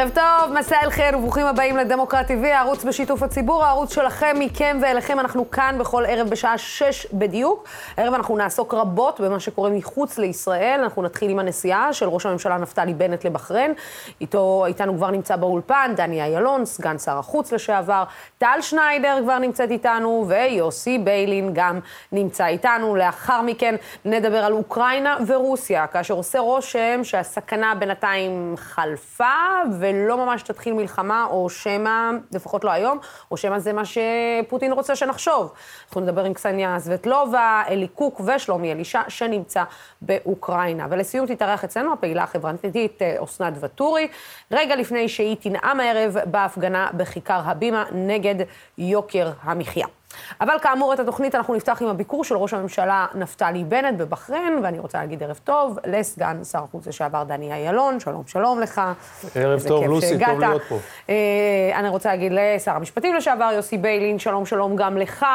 ערב טוב, מסע אל חיר וברוכים הבאים לדמוקרט TV, הערוץ בשיתוף הציבור, הערוץ שלכם, מכם ואליכם. אנחנו כאן בכל ערב בשעה שש בדיוק. הערב אנחנו נעסוק רבות במה שקורה מחוץ לישראל. אנחנו נתחיל עם הנסיעה של ראש הממשלה נפתלי בנט לבחריין. איתו, איתנו כבר נמצא באולפן דני אילון, סגן שר החוץ לשעבר. טל שניידר כבר נמצאת איתנו, ויוסי ביילין גם נמצא איתנו. לאחר מכן נדבר על אוקראינה ורוסיה, כאשר עושה רושם שהסכנה בינתיים חלפה. ולא ממש תתחיל מלחמה, או שמא, לפחות לא היום, או שמא זה מה שפוטין רוצה שנחשוב. אנחנו נדבר עם קסניה סבטלובה, אלי קוק ושלומי אלישע, שנמצא באוקראינה. ולסיום תתארח אצלנו הפעילה החברתית אה, אסנת ואטורי, רגע לפני שהיא תנאם הערב בהפגנה בכיכר הבימה נגד יוקר המחיה. אבל כאמור, את התוכנית אנחנו נפתח עם הביקור של ראש הממשלה נפתלי בנט בבחריין, ואני רוצה להגיד ערב טוב לסגן שר החוץ לשעבר דני אילון, שלום, שלום לך. ערב טוב, לוסי, שהגעת. טוב להיות פה. אה, אני רוצה להגיד לשר המשפטים לשעבר, יוסי ביילין, שלום, שלום גם לך.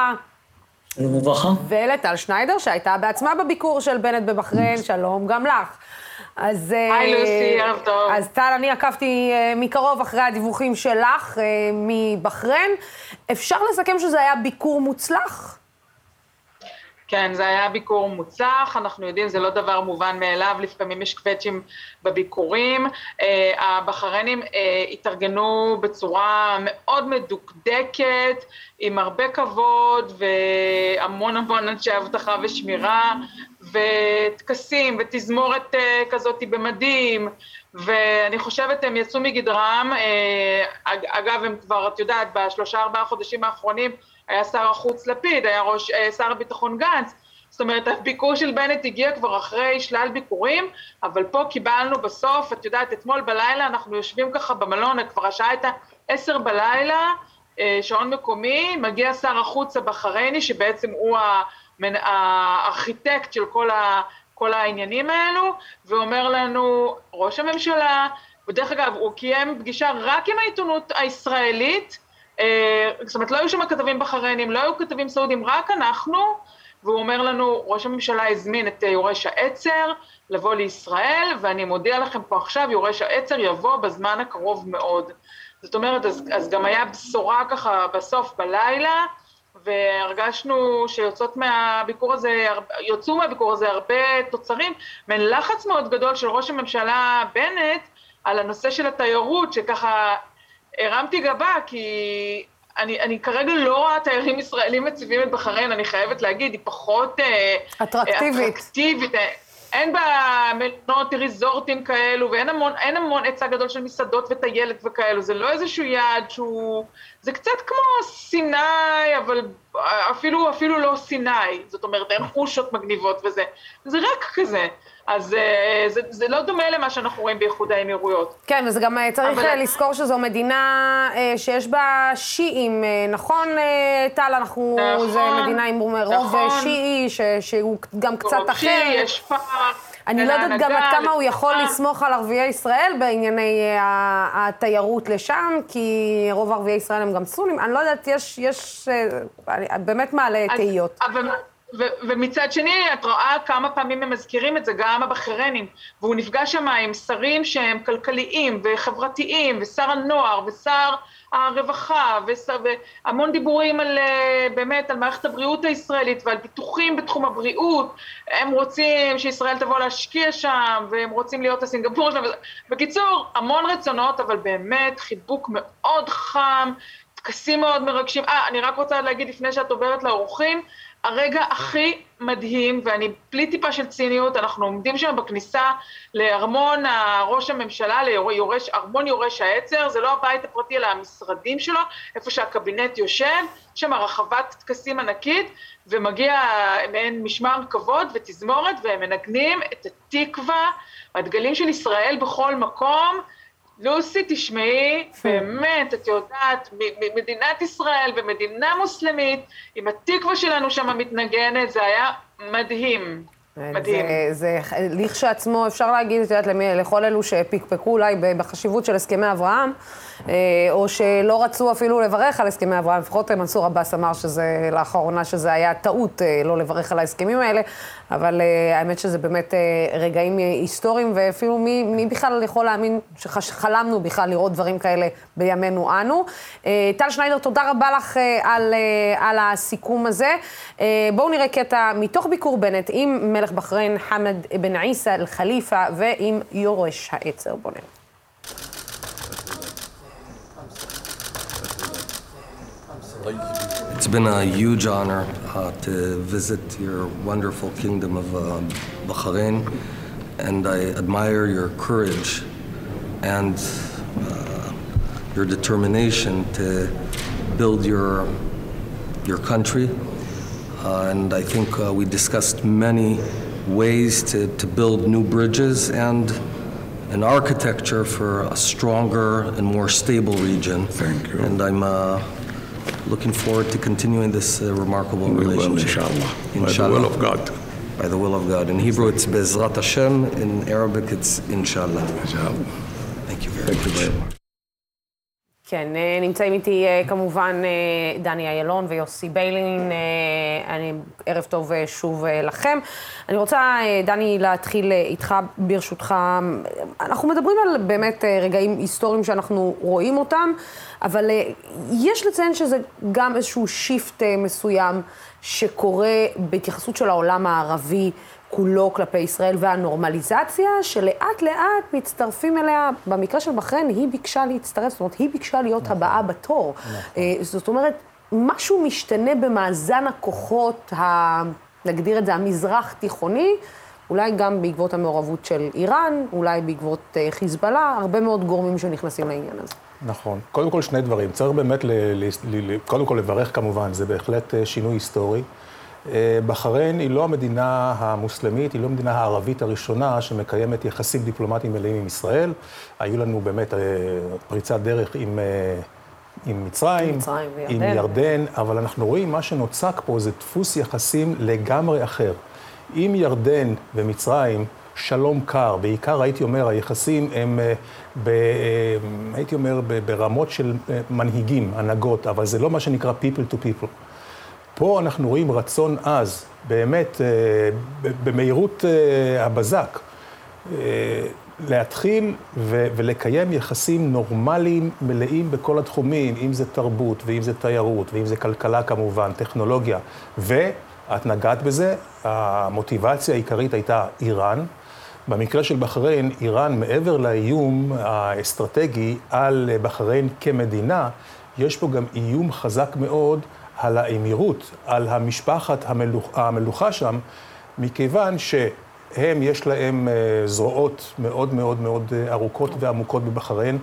שלום וברכה. ולטל שניידר, שהייתה בעצמה בביקור של בנט בבחריין, שלום גם לך. אז... היי לוסי, ערב טוב. אז טל, אני עקבתי uh, מקרוב אחרי הדיווחים שלך uh, מבחריין. אפשר לסכם שזה היה ביקור מוצלח? כן, זה היה ביקור מוצלח, אנחנו יודעים, זה לא דבר מובן מאליו, לפעמים יש קווצ'ים בביקורים. Uh, הבחריינים uh, התארגנו בצורה מאוד מדוקדקת, עם הרבה כבוד והמון המון אנשי אבטחה ושמירה, וטקסים ותזמורת אה, כזאת במדים, ואני חושבת הם יצאו מגדרם, אה, אגב הם כבר, את יודעת, בשלושה ארבעה חודשים האחרונים היה שר החוץ לפיד, היה ראש, אה, שר הביטחון גנץ, זאת אומרת הביקור של בנט הגיע כבר אחרי שלל ביקורים, אבל פה קיבלנו בסוף, את יודעת, אתמול בלילה אנחנו יושבים ככה במלון, כבר השעה הייתה עשר בלילה, שעון מקומי, מגיע שר החוץ הבחרייני שבעצם הוא. הארכיטקט של כל, ה, כל העניינים האלו, ואומר לנו, ראש הממשלה, ודרך אגב, הוא קיים פגישה רק עם העיתונות הישראלית, אה, לא היו שם כתבים בחריינים, לא היו כתבים סעודים, רק אנחנו, והוא אומר לנו, ראש הממשלה הזמין את יורש העצר לבוא לישראל, ואני מודיע לכם פה עכשיו, יורש העצר יבוא בזמן הקרוב מאוד. זאת אומרת, אז, אז גם היה בשורה ככה בסוף בלילה, והרגשנו שיוצאות מהביקור הזה, יוצאו מהביקור הזה הרבה תוצרים, מעין לחץ מאוד גדול של ראש הממשלה בנט על הנושא של התיירות, שככה הרמתי גבה, כי אני, אני כרגע לא רואה תיירים ישראלים מציבים את בחריין, אני חייבת להגיד, היא פחות אטרקטיבית. אטרקטיבית. אין בה מלונות, ריזורטים כאלו, ואין המון, המון היצע גדול של מסעדות וטיילת וכאלו, זה לא איזשהו יעד שהוא... זה קצת כמו סיני, אבל אפילו, אפילו לא סיני, זאת אומרת, אין חושות מגניבות וזה, זה רק כזה. אז אה, זה, זה לא דומה למה שאנחנו רואים באיחוד האמירויות. כן, וזה גם אה, צריך אבל... אה, לזכור שזו מדינה שיש בה שיעים, נכון, טל? אנחנו, נכון, זו מדינה עם רוב נכון, שיעי, ש, שהוא גם קצת אחר. שיעי, יש פער. אני לא יודעת גם עד כמה הוא יכול לסמוך על ערביי ישראל בענייני התיירות לשם, כי רוב ערביי ישראל הם גם סונים. אני לא יודעת, יש, יש, באמת מעלה תהיות. אבל... ומצד שני, את רואה כמה פעמים הם מזכירים את זה, גם הבחריינים, והוא נפגש שם עם שרים שהם כלכליים וחברתיים, ושר הנוער, ושר הרווחה, ושר, והמון דיבורים על, אה, באמת, על מערכת הבריאות הישראלית ועל פיתוחים בתחום הבריאות, הם רוצים שישראל תבוא להשקיע שם, והם רוצים להיות הסינגפור שלהם, בקיצור, המון רצונות, אבל באמת חיבוק מאוד חם, טקסים מאוד מרגשים. אה, אני רק רוצה להגיד לפני שאת עוברת לאורחים, הרגע הכי מדהים, ואני בלי טיפה של ציניות, אנחנו עומדים שם בכניסה לארמון ראש הממשלה, ליורש, ארמון יורש העצר, זה לא הבית הפרטי אלא המשרדים שלו, איפה שהקבינט יושב, יש שם רחבת טקסים ענקית, ומגיע מעין משמר כבוד ותזמורת, והם מנגנים את התקווה, הדגלים של ישראל בכל מקום, לוסי, תשמעי, באמת, את יודעת, מדינת ישראל ומדינה מוסלמית, עם התקווה שלנו שם מתנגנת, זה היה מדהים. מדהים. זה, זה לכשעצמו, אפשר להגיד, את יודעת, לכל אלו שפקפקו אולי בחשיבות של הסכמי אברהם, או שלא רצו אפילו לברך על הסכמי אברהם. לפחות מנסור עבאס אמר שזה, לאחרונה שזה היה טעות לא לברך על ההסכמים האלה, אבל האמת שזה באמת רגעים היסטוריים, ואפילו מי, מי בכלל יכול להאמין שחלמנו בכלל לראות דברים כאלה בימינו אנו. טל שניידר, תודה רבה לך על, על הסיכום הזה. בואו נראה קטע מתוך ביקור בנט עם מלך בחריין חמד בן עיסא אל-חליפה ועם יורש העצר. בואו It's been a huge honor uh, to visit your wonderful kingdom of uh, Bahrain, and I admire your courage and uh, your determination to build your your country Uh, and I think uh, we discussed many ways to, to build new bridges and an architecture for a stronger and more stable region. Thank you. And I'm uh, looking forward to continuing this uh, remarkable we relationship. Will, inshallah. inshallah. By the will of God. By the will of God. In Hebrew, it's Bezrat Hashem. In Arabic, it's Inshallah. Inshallah. Thank you very Thank much. You very much. כן, נמצאים איתי כמובן דני איילון ויוסי ביילין. אני, ערב טוב שוב לכם. אני רוצה, דני, להתחיל איתך, ברשותך. אנחנו מדברים על באמת רגעים היסטוריים שאנחנו רואים אותם, אבל יש לציין שזה גם איזשהו שיפט מסוים שקורה בהתייחסות של העולם הערבי. כולו כלפי ישראל והנורמליזציה, שלאט לאט מצטרפים אליה, במקרה של בחריין, היא ביקשה להצטרף, זאת אומרת, היא ביקשה להיות נכון. הבאה בתור. נכון. זאת אומרת, משהו משתנה במאזן הכוחות, ה... נגדיר את זה, המזרח-תיכוני, אולי גם בעקבות המעורבות של איראן, אולי בעקבות חיזבאללה, הרבה מאוד גורמים שנכנסים לעניין הזה. נכון. קודם כל שני דברים. צריך באמת, ל... ל... ל... קודם כל לברך כמובן, זה בהחלט שינוי היסטורי. בחריין היא לא המדינה המוסלמית, היא לא המדינה הערבית הראשונה שמקיימת יחסים דיפלומטיים מלאים עם ישראל. היו לנו באמת פריצת דרך עם, עם מצרים, מצרים עם ירדן, אבל אנחנו רואים מה שנוצק פה זה דפוס יחסים לגמרי אחר. עם ירדן ומצרים, שלום קר, בעיקר הייתי אומר, היחסים הם, ב, הייתי אומר, ברמות של מנהיגים, הנהגות, אבל זה לא מה שנקרא people to people. פה אנחנו רואים רצון עז, באמת, במהירות הבזק, להתחיל ולקיים יחסים נורמליים, מלאים בכל התחומים, אם זה תרבות, ואם זה תיירות, ואם זה כלכלה כמובן, טכנולוגיה. ואת נגעת בזה, המוטיבציה העיקרית הייתה איראן. במקרה של בחריין, איראן, מעבר לאיום האסטרטגי על בחריין כמדינה, יש פה גם איום חזק מאוד על האמירות, על המשפחת המלוכ... המלוכה שם, מכיוון שהם, יש להם זרועות מאוד מאוד מאוד ארוכות ועמוקות בבחריין.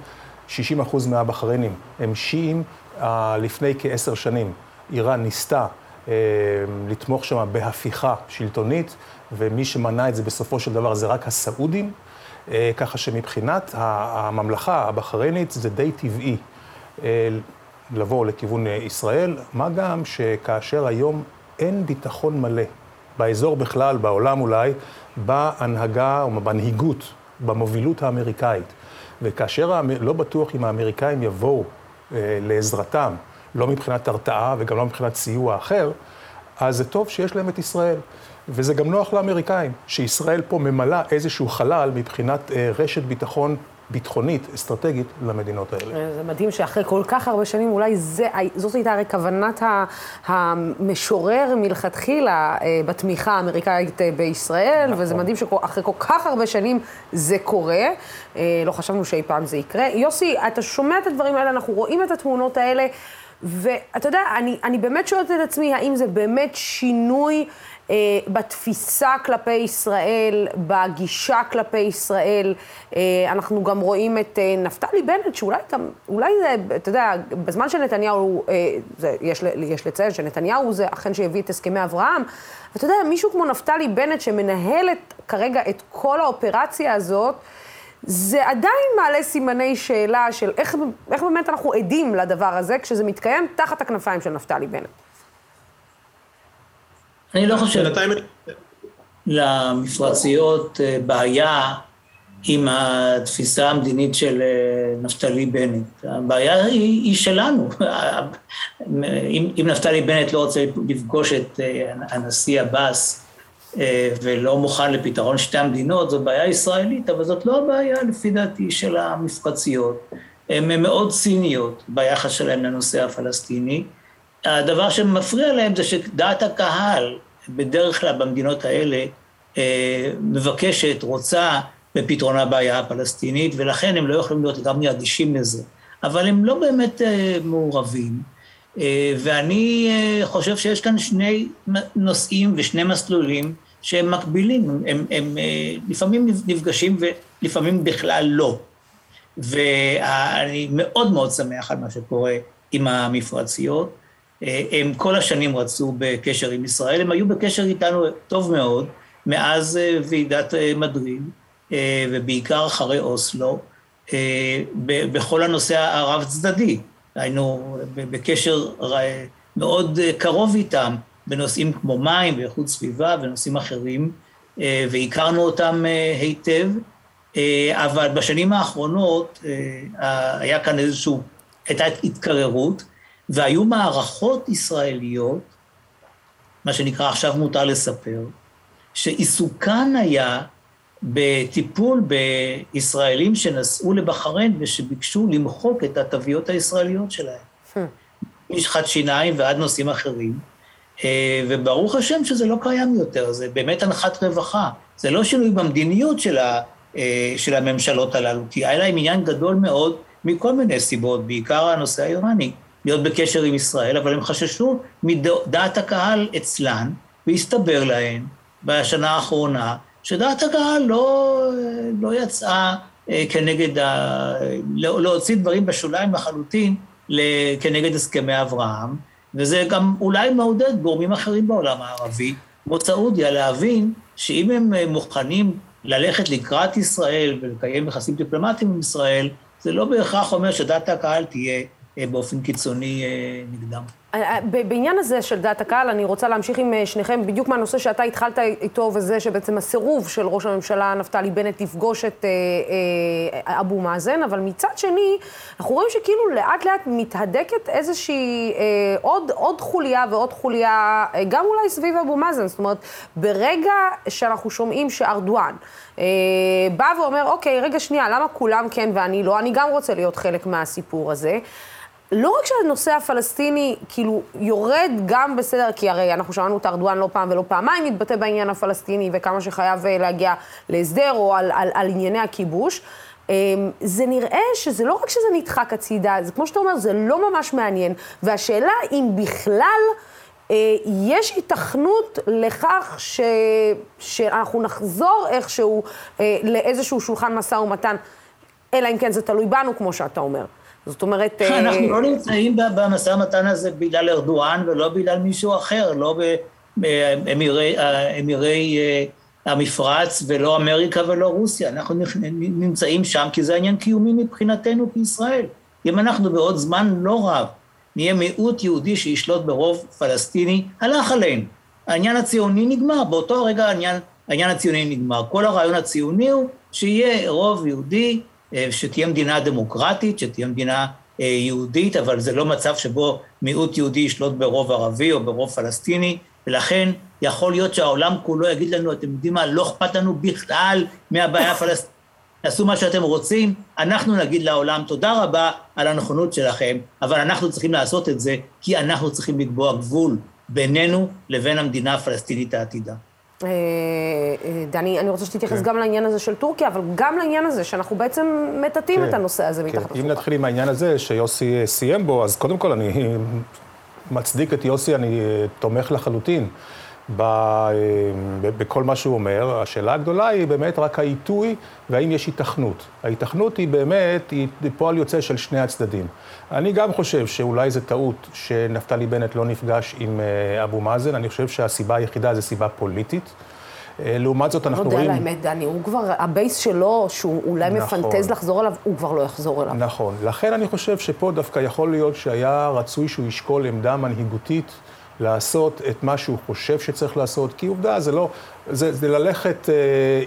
60 אחוז מהבחריינים הם שיעים. לפני כעשר שנים איראן ניסתה לתמוך שם בהפיכה שלטונית, ומי שמנע את זה בסופו של דבר זה רק הסעודים, ככה שמבחינת הממלכה הבחריינית זה די טבעי. לבוא לכיוון ישראל, מה גם שכאשר היום אין ביטחון מלא, באזור בכלל, בעולם אולי, בהנהגה או במנהיגות, במובילות האמריקאית. וכאשר לא בטוח אם האמריקאים יבואו אה, לעזרתם, לא מבחינת הרתעה וגם לא מבחינת סיוע אחר, אז זה טוב שיש להם את ישראל. וזה גם נוח לאמריקאים, שישראל פה ממלאה איזשהו חלל מבחינת אה, רשת ביטחון ביטחונית, אסטרטגית, למדינות האלה. זה מדהים שאחרי כל כך הרבה שנים, אולי זה, זאת הייתה הרי כוונת המשורר מלכתחילה בתמיכה האמריקאית בישראל, נכון. וזה מדהים שאחרי כל כך הרבה שנים זה קורה. לא חשבנו שאי פעם זה יקרה. יוסי, אתה שומע את הדברים האלה, אנחנו רואים את התמונות האלה, ואתה יודע, אני, אני באמת שואלת את עצמי, האם זה באמת שינוי אה, בתפיסה כלפי ישראל, בגישה כלפי ישראל. אה, אנחנו גם רואים את אה, נפתלי בנט, שאולי גם, אולי זה, אתה יודע, בזמן שנתניהו, אה, זה, יש, יש לציין שנתניהו זה אכן שהביא את הסכמי אברהם, ואתה יודע, מישהו כמו נפתלי בנט שמנהל את, כרגע את כל האופרציה הזאת, זה עדיין מעלה סימני שאלה של איך, איך באמת אנחנו עדים לדבר הזה, כשזה מתקיים תחת הכנפיים של נפתלי בנט. אני לא חושב למפרציות בעיה עם התפיסה המדינית של נפתלי בנט. הבעיה היא, היא שלנו. אם, אם נפתלי בנט לא רוצה לפגוש את הנשיא עבאס ולא מוכן לפתרון שתי המדינות, זו בעיה ישראלית, אבל זאת לא הבעיה, לפי דעתי, של המפרציות. הן מאוד ציניות ביחס שלהן לנושא הפלסטיני. הדבר שמפריע להם זה שדעת הקהל, בדרך כלל במדינות האלה, מבקשת, רוצה, בפתרון הבעיה הפלסטינית, ולכן הם לא יכולים להיות לגמרי אדישים לזה. אבל הם לא באמת מעורבים, ואני חושב שיש כאן שני נושאים ושני מסלולים שהם מקבילים, הם, הם לפעמים נפגשים ולפעמים בכלל לא. ואני מאוד מאוד שמח על מה שקורה עם המפרציות. הם כל השנים רצו בקשר עם ישראל, הם היו בקשר איתנו טוב מאוד מאז ועידת מדריד, ובעיקר אחרי אוסלו, בכל הנושא הרב צדדי. היינו בקשר מאוד קרוב איתם בנושאים כמו מים ואיכות סביבה ונושאים אחרים, והכרנו אותם היטב, אבל בשנים האחרונות היה כאן איזושהי, הייתה התקררות, והיו מערכות ישראליות, מה שנקרא עכשיו מותר לספר, שעיסוקן היה בטיפול בישראלים שנסעו לבחריין ושביקשו למחוק את התוויות הישראליות שלהם. משחת שיניים ועד נושאים אחרים. וברוך השם שזה לא קיים יותר, זה באמת הנחת רווחה. זה לא שינוי במדיניות של, ה, של הממשלות הללו, כי היה להם עניין גדול מאוד מכל מיני סיבות, בעיקר הנושא האיראני, להיות בקשר עם ישראל, אבל הם חששו מדעת הקהל אצלן, והסתבר להן בשנה האחרונה, שדעת הקהל לא, לא יצאה כנגד, ה... להוציא דברים בשוליים לחלוטין כנגד הסכמי אברהם, וזה גם אולי מעודד גורמים אחרים בעולם הערבי, כמו סעודיה, להבין שאם הם מוכנים ללכת לקראת ישראל ולקיים יחסים דיפלומטיים עם ישראל, זה לא בהכרח אומר שדעת הקהל תהיה באופן קיצוני נגדם. בעניין הזה של דעת הקהל, אני רוצה להמשיך עם שניכם בדיוק מהנושא שאתה התחלת איתו, וזה שבעצם הסירוב של ראש הממשלה נפתלי בנט לפגוש את אבו מאזן, אבל מצד שני, אנחנו רואים שכאילו לאט לאט מתהדקת איזושהי עוד, עוד חוליה ועוד חוליה, גם אולי סביב אבו מאזן. זאת אומרת, ברגע שאנחנו שומעים שארדואן בא ואומר, אוקיי, רגע שנייה, למה כולם כן ואני לא? אני גם רוצה להיות חלק מהסיפור הזה. לא רק שהנושא הפלסטיני כאילו יורד גם בסדר, כי הרי אנחנו שמענו את ארדואן לא פעם ולא פעמיים מתבטא בעניין הפלסטיני וכמה שחייב להגיע להסדר או על, על, על ענייני הכיבוש. זה נראה שזה לא רק שזה נדחק הצידה, זה כמו שאתה אומר, זה לא ממש מעניין. והשאלה אם בכלל יש היתכנות לכך ש, שאנחנו נחזור איכשהו לאיזשהו שולחן משא ומתן, אלא אם כן זה תלוי בנו, כמו שאתה אומר. זאת אומרת... אנחנו לא נמצאים במשא ומתן הזה בגלל ארדואן ולא בגלל מישהו אחר, לא באמירי המפרץ ולא אמריקה ולא רוסיה. אנחנו נמצאים שם כי זה עניין קיומי מבחינתנו בישראל. אם אנחנו בעוד זמן לא רב נהיה מיעוט יהודי שישלוט ברוב פלסטיני, הלך עלינו. העניין הציוני נגמר, באותו הרגע העניין, העניין הציוני נגמר. כל הרעיון הציוני הוא שיהיה רוב יהודי, שתהיה מדינה דמוקרטית, שתהיה מדינה יהודית, אבל זה לא מצב שבו מיעוט יהודי ישלוט ברוב ערבי או ברוב פלסטיני, ולכן יכול להיות שהעולם כולו יגיד לנו, אתם יודעים מה, לא אכפת לנו בכלל מהבעיה הפלסטינית, תעשו מה שאתם רוצים, אנחנו נגיד לעולם תודה רבה על הנכונות שלכם, אבל אנחנו צריכים לעשות את זה, כי אנחנו צריכים לקבוע גבול בינינו לבין המדינה הפלסטינית העתידה. דני, אני רוצה שתתייחס כן. גם לעניין הזה של טורקיה, אבל גם לעניין הזה שאנחנו בעצם מטאטאים כן, את הנושא הזה מתחת כן. אם נתחיל עם העניין הזה שיוסי סיים בו, אז קודם כל אני מצדיק את יוסי, אני תומך לחלוטין ב, בכל מה שהוא אומר. השאלה הגדולה היא באמת רק העיתוי והאם יש היתכנות. ההיתכנות היא באמת, היא פועל יוצא של שני הצדדים. אני גם חושב שאולי זו טעות שנפתלי בנט לא נפגש עם אבו מאזן, אני חושב שהסיבה היחידה זה סיבה פוליטית. לעומת זאת אנחנו רואים... לא יודע, לאמת, דני, הוא כבר, ה base שלו, שהוא אולי נכון. מפנטז לחזור אליו, הוא כבר לא יחזור אליו. נכון. לכן אני חושב שפה דווקא יכול להיות שהיה רצוי שהוא ישקול עמדה מנהיגותית לעשות את מה שהוא חושב שצריך לעשות, כי עובדה, זה לא, זה, זה ללכת אה,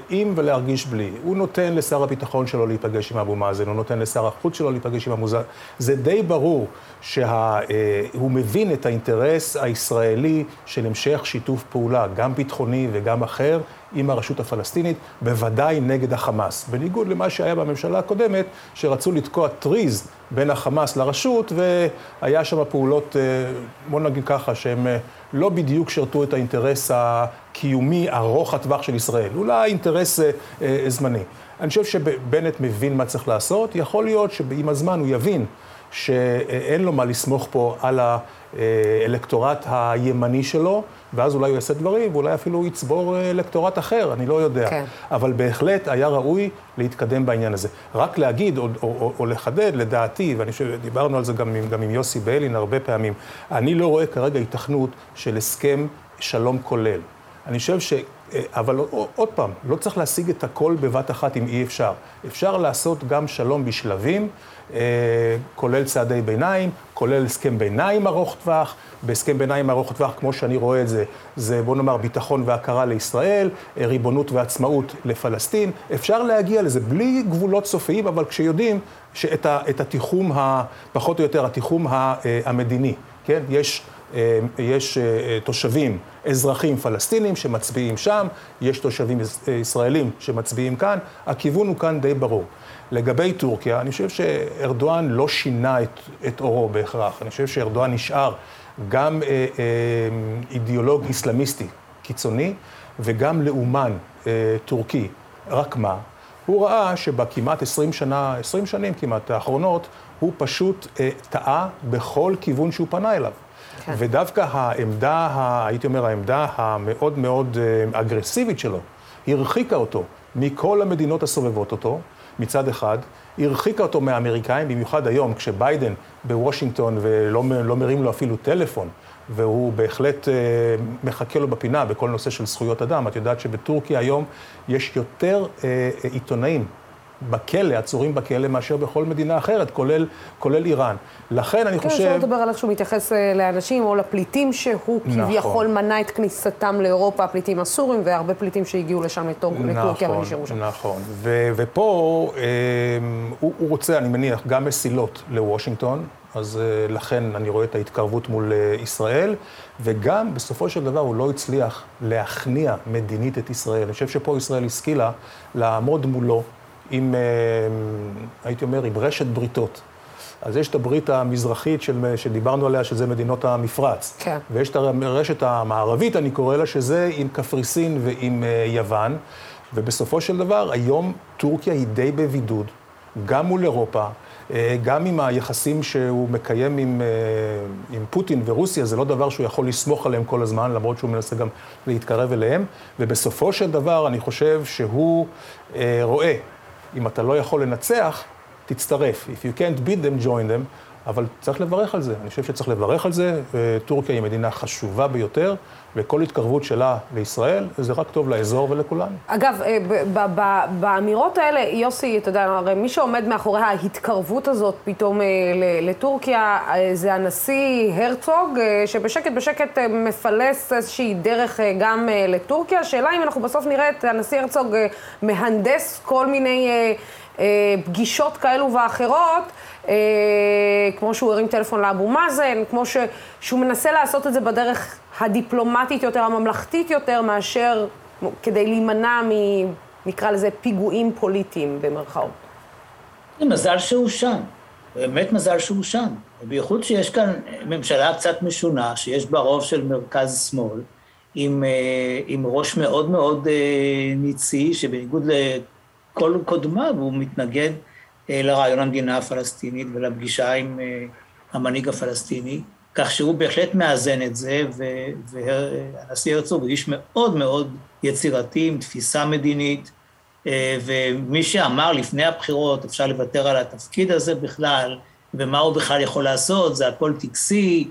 עם ולהרגיש בלי. הוא נותן לשר הביטחון שלו להיפגש עם אבו מאזן, הוא נותן לשר החוץ שלו להיפגש עם אבו מאזן. זה די ברור שהוא אה, מבין את האינטרס הישראלי של המשך שיתוף פעולה, גם ביטחוני וגם אחר, עם הרשות הפלסטינית, בוודאי נגד החמאס. בניגוד למה שהיה בממשלה הקודמת, שרצו לתקוע טריז בין החמאס לרשות, והיה שם פעולות, אה, בוא נגיד ככה, שהן אה, לא בדיוק שרתו את האינטרס הקיומי ארוך הטווח של ישראל, אולי אינטרס אה, זמני. אני חושב שבנט מבין מה צריך לעשות, יכול להיות שעם הזמן הוא יבין שאין לו מה לסמוך פה על האלקטורט הימני שלו, ואז אולי הוא יעשה דברים, ואולי אפילו יצבור אה, אלקטורט אחר, אני לא יודע. כן. אבל בהחלט היה ראוי להתקדם בעניין הזה. רק להגיד או, או, או, או לחדד, לדעתי, ואני חושב, דיברנו על זה גם, גם עם יוסי ביילין הרבה פעמים, אני לא רואה כרגע התכנות של הסכם שלום כולל. אני חושב ש... אה, אבל עוד פעם, לא צריך להשיג את הכל בבת אחת אם אי אפשר. אפשר לעשות גם שלום בשלבים, כולל צעדי ביניים, כולל הסכם ביניים ארוך טווח. בהסכם ביניים ארוך טווח, כמו שאני רואה את זה, זה בוא נאמר ביטחון והכרה לישראל, אה, ריבונות ועצמאות לפלסטין. אפשר להגיע לזה בלי גבולות סופיים, אבל כשיודעים שאת התיחום, פחות או יותר התיחום המדיני, כן? יש... אה, יש אה, תושבים, אזרחים פלסטינים שמצביעים שם, יש תושבים אה, ישראלים שמצביעים כאן, הכיוון הוא כאן די ברור. לגבי טורקיה, אני חושב שארדואן לא שינה את, את אורו בהכרח, אני חושב שארדואן נשאר גם אה, אה, אידיאולוג איסלאמיסטי קיצוני וגם לאומן אה, טורקי. רק מה? הוא ראה שבכמעט 20 שנה, 20 שנים כמעט האחרונות, הוא פשוט אה, טעה בכל כיוון שהוא פנה אליו. כן. ודווקא העמדה, הייתי אומר, העמדה המאוד מאוד אה, אגרסיבית שלו, הרחיקה אותו מכל המדינות הסובבות אותו, מצד אחד, הרחיקה אותו מהאמריקאים, במיוחד היום, כשביידן בוושינגטון ולא לא מרים לו אפילו טלפון, והוא בהחלט אה, מחכה לו בפינה בכל נושא של זכויות אדם. את יודעת שבטורקיה היום יש יותר אה, עיתונאים בכלא, עצורים בכלא, מאשר בכל מדינה אחרת, כולל, כולל איראן. לכן אני כן, חושב... כן, אפשר לדבר על איך שהוא מתייחס אה, לאנשים או לפליטים שהוא נכון. כביכול מנע את כניסתם לאירופה, הפליטים הסורים, והרבה פליטים שהגיעו לשם לתור, נכון, לטורקיה ונשארו שם. נכון, ו- ופה אה, הוא, הוא רוצה, אני מניח, גם מסילות לוושינגטון, אז uh, לכן אני רואה את ההתקרבות מול uh, ישראל, וגם בסופו של דבר הוא לא הצליח להכניע מדינית את ישראל. אני חושב שפה ישראל השכילה לעמוד מולו עם, אה, הייתי אומר, עם רשת בריתות. אז יש את הברית המזרחית של, שדיברנו עליה, שזה מדינות המפרץ. כן. ויש את הרשת המערבית, אני קורא לה, שזה עם קפריסין ועם uh, יוון. ובסופו של דבר, היום טורקיה היא די בבידוד, גם מול אירופה, אה, גם עם היחסים שהוא מקיים עם, עם פוטין ורוסיה, זה לא דבר שהוא יכול לסמוך עליהם כל הזמן, למרות שהוא מנסה גם להתקרב אליהם. ובסופו של דבר, אני חושב שהוא רואה אם אתה לא יכול לנצח, תצטרף. If you can't beat them, join them. אבל צריך לברך על זה. אני חושב שצריך לברך על זה. טורקיה היא מדינה חשובה ביותר, וכל התקרבות שלה לישראל, זה רק טוב לאזור ולכולנו. אגב, אה, באמירות האלה, יוסי, אתה יודע, הרי מי שעומד מאחורי ההתקרבות הזאת פתאום אה, לטורקיה, אה, זה הנשיא הרצוג, שבשקט בשקט מפלס איזושהי דרך גם לטורקיה. השאלה אם אנחנו בסוף נראה את הנשיא הרצוג מהנדס כל מיני פגישות כאלו ואחרות. אה, כמו שהוא הרים טלפון לאבו מאזן, כמו ש, שהוא מנסה לעשות את זה בדרך הדיפלומטית יותר, הממלכתית יותר, מאשר כדי להימנע מ... נקרא לזה פיגועים פוליטיים במרכאות. מזל שהוא שם, באמת מזל שהוא שם. בייחוד שיש כאן ממשלה קצת משונה, שיש בה רוב של מרכז-שמאל, עם, אה, עם ראש מאוד מאוד אה, ניצי, שבניגוד לכל קודמיו הוא מתנגד לרעיון המדינה הפלסטינית ולפגישה עם אה, המנהיג הפלסטיני, כך שהוא בהחלט מאזן את זה, והנשיא הרצוג הוא איש מאוד מאוד יצירתי, עם תפיסה מדינית, אה, ומי שאמר לפני הבחירות, אפשר לוותר על התפקיד הזה בכלל, ומה הוא בכלל יכול לעשות, זה הכל טקסי,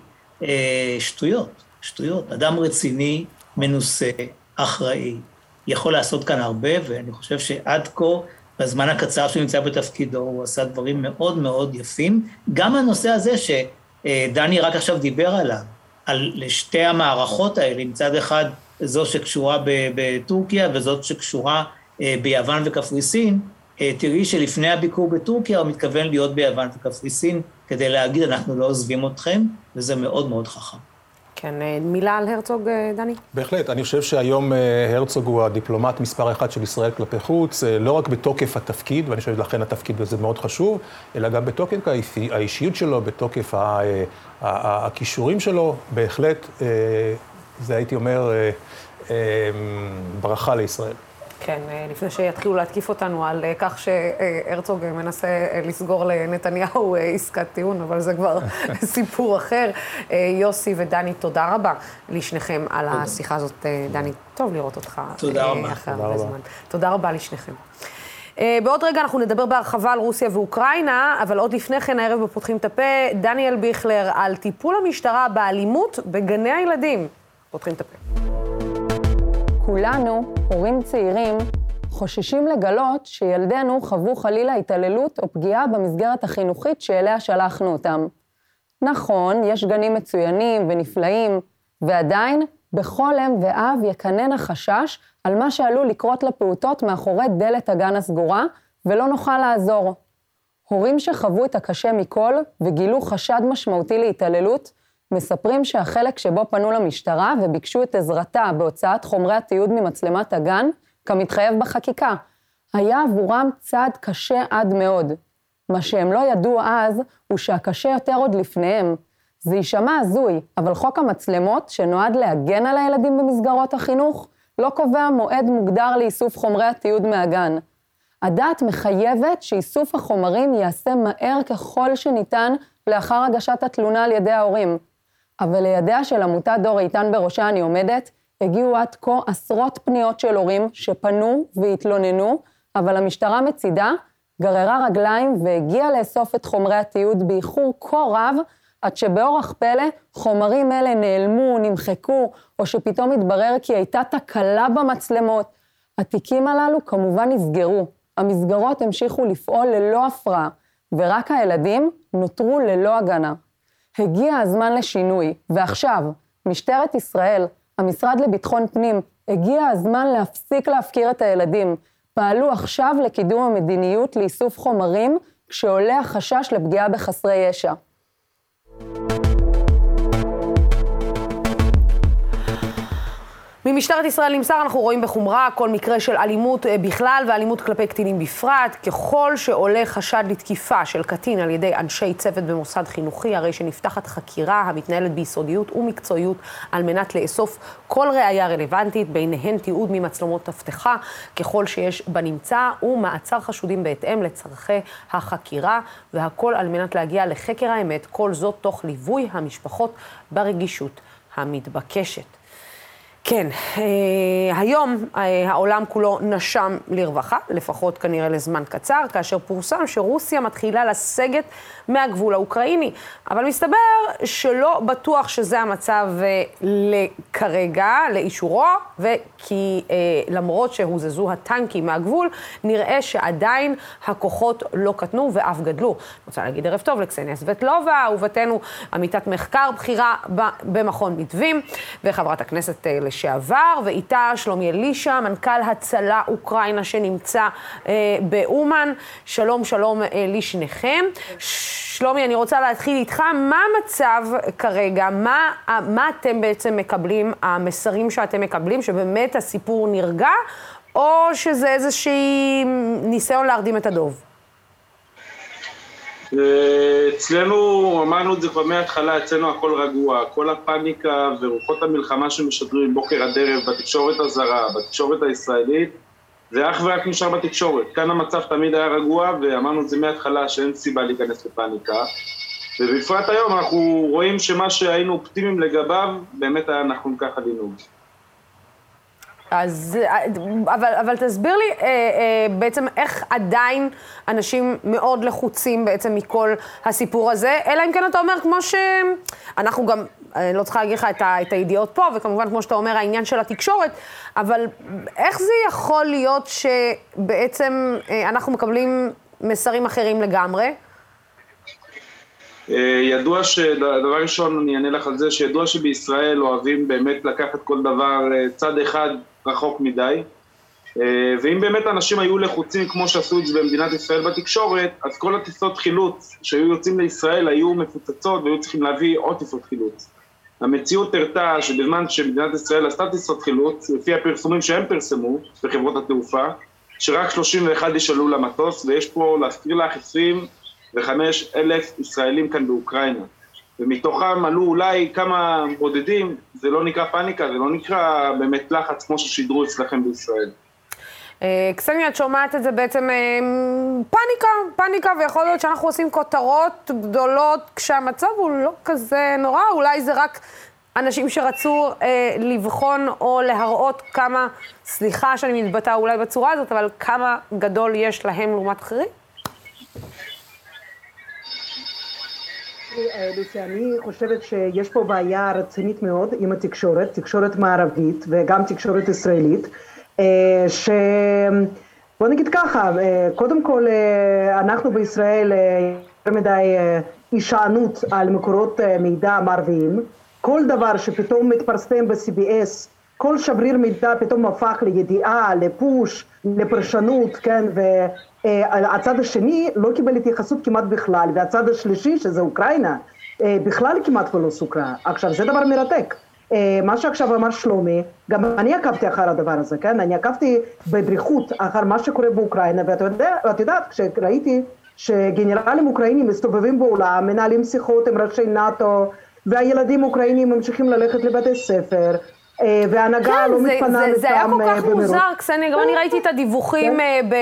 שטויות, שטויות. אדם רציני, מנוסה, אחראי, יכול לעשות כאן הרבה, ואני חושב שעד כה בזמן הקצר שהוא נמצא בתפקידו, הוא עשה דברים מאוד מאוד יפים. גם הנושא הזה שדני רק עכשיו דיבר עליו, על לשתי המערכות האלה, מצד אחד זו שקשורה בטורקיה וזאת שקשורה ביוון וקפריסין, תראי שלפני הביקור בטורקיה הוא מתכוון להיות ביוון וקפריסין כדי להגיד אנחנו לא עוזבים אתכם, וזה מאוד מאוד חכם. כן, אה, מילה על הרצוג, אה, דני? בהחלט. אני חושב שהיום אה, הרצוג הוא הדיפלומט מספר אחת של ישראל כלפי חוץ, לא רק בתוקף התפקיד, ואני חושב שלכן התפקיד הזה מאוד חשוב, אלא גם בתוקף האישיות שלו, בתוקף הכישורים שלו, בהחלט, זה הייתי אומר, ברכה לישראל. כן, אה, לפני שיתחילו להתקיף אותנו על אה, כך שהרצוג מנסה אה, לסגור לנתניהו עסקת טיעון, אבל זה כבר סיפור אחר. יוסי ודני, תודה רבה לשניכם על השיחה הזאת. דני, טוב לראות אותך. תודה רבה. אחרי הרבה זמן. תודה רבה לשניכם. בעוד רגע אנחנו נדבר בהרחבה על רוסיה ואוקראינה, אבל עוד לפני כן הערב בפותחים את הפה, דניאל ביכלר על טיפול המשטרה באלימות בגני הילדים. פותחים את הפה. כולנו, הורים צעירים, חוששים לגלות שילדינו חוו חלילה התעללות או פגיעה במסגרת החינוכית שאליה שלחנו אותם. נכון, יש גנים מצוינים ונפלאים, ועדיין, בכל אם ואב יקנן החשש על מה שעלול לקרות לפעוטות מאחורי דלת הגן הסגורה, ולא נוכל לעזור. הורים שחוו את הקשה מכל וגילו חשד משמעותי להתעללות, מספרים שהחלק שבו פנו למשטרה וביקשו את עזרתה בהוצאת חומרי התיעוד ממצלמת הגן, כמתחייב בחקיקה, היה עבורם צעד קשה עד מאוד. מה שהם לא ידעו אז, הוא שהקשה יותר עוד לפניהם. זה יישמע הזוי, אבל חוק המצלמות, שנועד להגן על הילדים במסגרות החינוך, לא קובע מועד מוגדר לאיסוף חומרי התיעוד מהגן. הדעת מחייבת שאיסוף החומרים ייעשה מהר ככל שניתן לאחר הגשת התלונה על ידי ההורים. אבל לידיה של עמותת דור איתן בראשה אני עומדת, הגיעו עד כה עשרות פניות של הורים שפנו והתלוננו, אבל המשטרה מצידה גררה רגליים והגיעה לאסוף את חומרי התיעוד באיחור כה רב, עד שבאורח פלא חומרים אלה נעלמו, נמחקו, או שפתאום התברר כי הייתה תקלה במצלמות. התיקים הללו כמובן נסגרו, המסגרות המשיכו לפעול ללא הפרעה, ורק הילדים נותרו ללא הגנה. הגיע הזמן לשינוי, ועכשיו, משטרת ישראל, המשרד לביטחון פנים, הגיע הזמן להפסיק להפקיר את הילדים. פעלו עכשיו לקידום המדיניות לאיסוף חומרים, כשעולה החשש לפגיעה בחסרי ישע. ממשטרת ישראל נמסר, אנחנו רואים בחומרה כל מקרה של אלימות אה, בכלל ואלימות כלפי קטינים בפרט. ככל שעולה חשד לתקיפה של קטין על ידי אנשי צוות במוסד חינוכי, הרי שנפתחת חקירה המתנהלת ביסודיות ומקצועיות על מנת לאסוף כל ראייה רלוונטית, ביניהן תיעוד ממצלמות אבטחה, ככל שיש בנמצא, ומעצר חשודים בהתאם לצורכי החקירה, והכל על מנת להגיע לחקר האמת, כל זאת תוך ליווי המשפחות ברגישות המתבקשת. כן, אה, היום אה, העולם כולו נשם לרווחה, לפחות כנראה לזמן קצר, כאשר פורסם שרוסיה מתחילה לסגת מהגבול האוקראיני. אבל מסתבר שלא בטוח שזה המצב אה, כרגע, לאישורו, וכי למרות שהוזזו הטנקים מהגבול, נראה שעדיין הכוחות לא קטנו ואף גדלו. אני רוצה להגיד ערב טוב לקסניה סבטלובה, אהובתנו, עמיתת מחקר בכירה במכון מתווים, וחברת הכנסת לשעבר, ואיתה שלומי אלישע, מנכ"ל הצלה אוקראינה שנמצא אה, באומן. שלום, שלום אה, לשניכם. שלומי, אני רוצה להתחיל איתך. מה המצב כרגע? מה, מה אתם בעצם מקבלים, המסרים שאתם מקבלים, שבאמת הסיפור נרגע, או שזה איזשהי ניסיון להרדים את הדוב? אצלנו, אמרנו את זה כבר מההתחלה, אצלנו הכל רגוע, כל הפאניקה ורוחות המלחמה שמשדרים בוקר עד ערב בתקשורת הזרה, בתקשורת הישראלית, זה אך ורק נשאר בתקשורת. כאן המצב תמיד היה רגוע, ואמרנו את זה מההתחלה שאין סיבה להיכנס לפאניקה. ובפרט היום אנחנו רואים שמה שהיינו אופטימיים לגביו, באמת היה נכון ככה לנהוג. אז, אבל, אבל תסביר לי אה, אה, בעצם איך עדיין אנשים מאוד לחוצים בעצם מכל הסיפור הזה, אלא אם כן אתה אומר, כמו שאנחנו גם, אני לא צריכה להגיד לך את, ה, את הידיעות פה, וכמובן, כמו שאתה אומר, העניין של התקשורת, אבל איך זה יכול להיות שבעצם אה, אנחנו מקבלים מסרים אחרים לגמרי? ידוע ש... דבר ראשון, אני אענה לך על זה, שידוע שבישראל אוהבים באמת לקחת כל דבר צד אחד רחוק מדי. ואם באמת אנשים היו לחוצים כמו שעשו את זה במדינת ישראל בתקשורת, אז כל הטיסות חילוץ שהיו יוצאים לישראל היו מפוצצות והיו צריכים להביא עוד טיסות חילוץ. המציאות הראתה שבזמן שמדינת ישראל עשתה טיסות חילוץ, לפי הפרסומים שהם פרסמו בחברות התעופה, שרק 31 איש עלו למטוס, ויש פה, להזכיר לך, 25 אלף ישראלים כאן באוקראינה. ומתוכם עלו אולי כמה בודדים, זה לא נקרא פאניקה, זה לא נקרא באמת לחץ כמו ששידרו אצלכם בישראל. אה, קסניה, את שומעת את זה בעצם אה, פאניקה, פאניקה, ויכול להיות שאנחנו עושים כותרות גדולות כשהמצב הוא לא כזה נורא, אולי זה רק אנשים שרצו אה, לבחון או להראות כמה, סליחה שאני מתבטאה אולי בצורה הזאת, אבל כמה גדול יש להם לעומת אחרים? אני חושבת שיש פה בעיה רצינית מאוד עם התקשורת, תקשורת מערבית וגם תקשורת ישראלית. אה, ש... בוא נגיד ככה, אה, קודם כל אה, אנחנו בישראל יותר מדי הישענות על מקורות מידע מערביים, כל דבר שפתאום מתפרסם ב-CBS, כל שבריר מידע פתאום הפך לידיעה, לפוש, לפרשנות, כן, והצד השני לא קיבל התייחסות כמעט בכלל, והצד השלישי, שזה אוקראינה, בכלל כמעט ולא סוקרה. עכשיו, זה דבר מרתק. אה, מה שעכשיו אמר שלומי, גם אני עקבתי אחר הדבר הזה, כן? אני עקבתי בדריכות אחר מה שקורה באוקראינה, ואת יודע, יודעת, כשראיתי שגנרלים אוקראינים מסתובבים בעולם, מנהלים שיחות עם ראשי נאט"ו, והילדים אוקראינים ממשיכים ללכת לבתי ספר, אה, וההנהגה כן, לא מתפנה לסתם זה היה כל כך אה, מוזר, קסניה, גם אני ראיתי את הדיווחים, כן. אה, ב,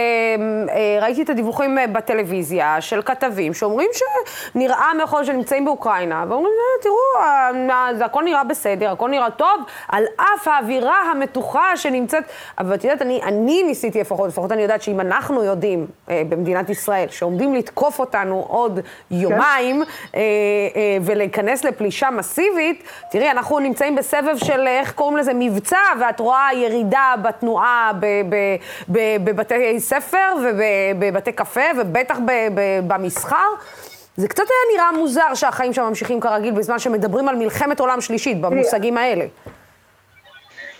ראיתי את הדיווחים בטלוויזיה של כתבים שאומרים שנראה מאחור שנמצאים באוקראינה, ואומרים, תראו, הכל נראה בסדר, הכל נראה טוב, על אף האווירה המתוחה שנמצאת, אבל את יודעת, אני, אני ניסיתי לפחות, לפחות אני יודעת שאם אנחנו יודעים במדינת ישראל שעומדים לתקוף אותנו עוד יומיים כן. ולהיכנס לפלישה מסיבית, תראי, אנחנו נמצאים בסבב של איך קוראים לזה מבצע, ואת רואה ירידה בתנועה בבתי ספר ובבתי קפה, ובטח במסחר. זה קצת היה נראה מוזר שהחיים שם ממשיכים כרגיל בזמן שמדברים על מלחמת עולם שלישית, במושגים האלה.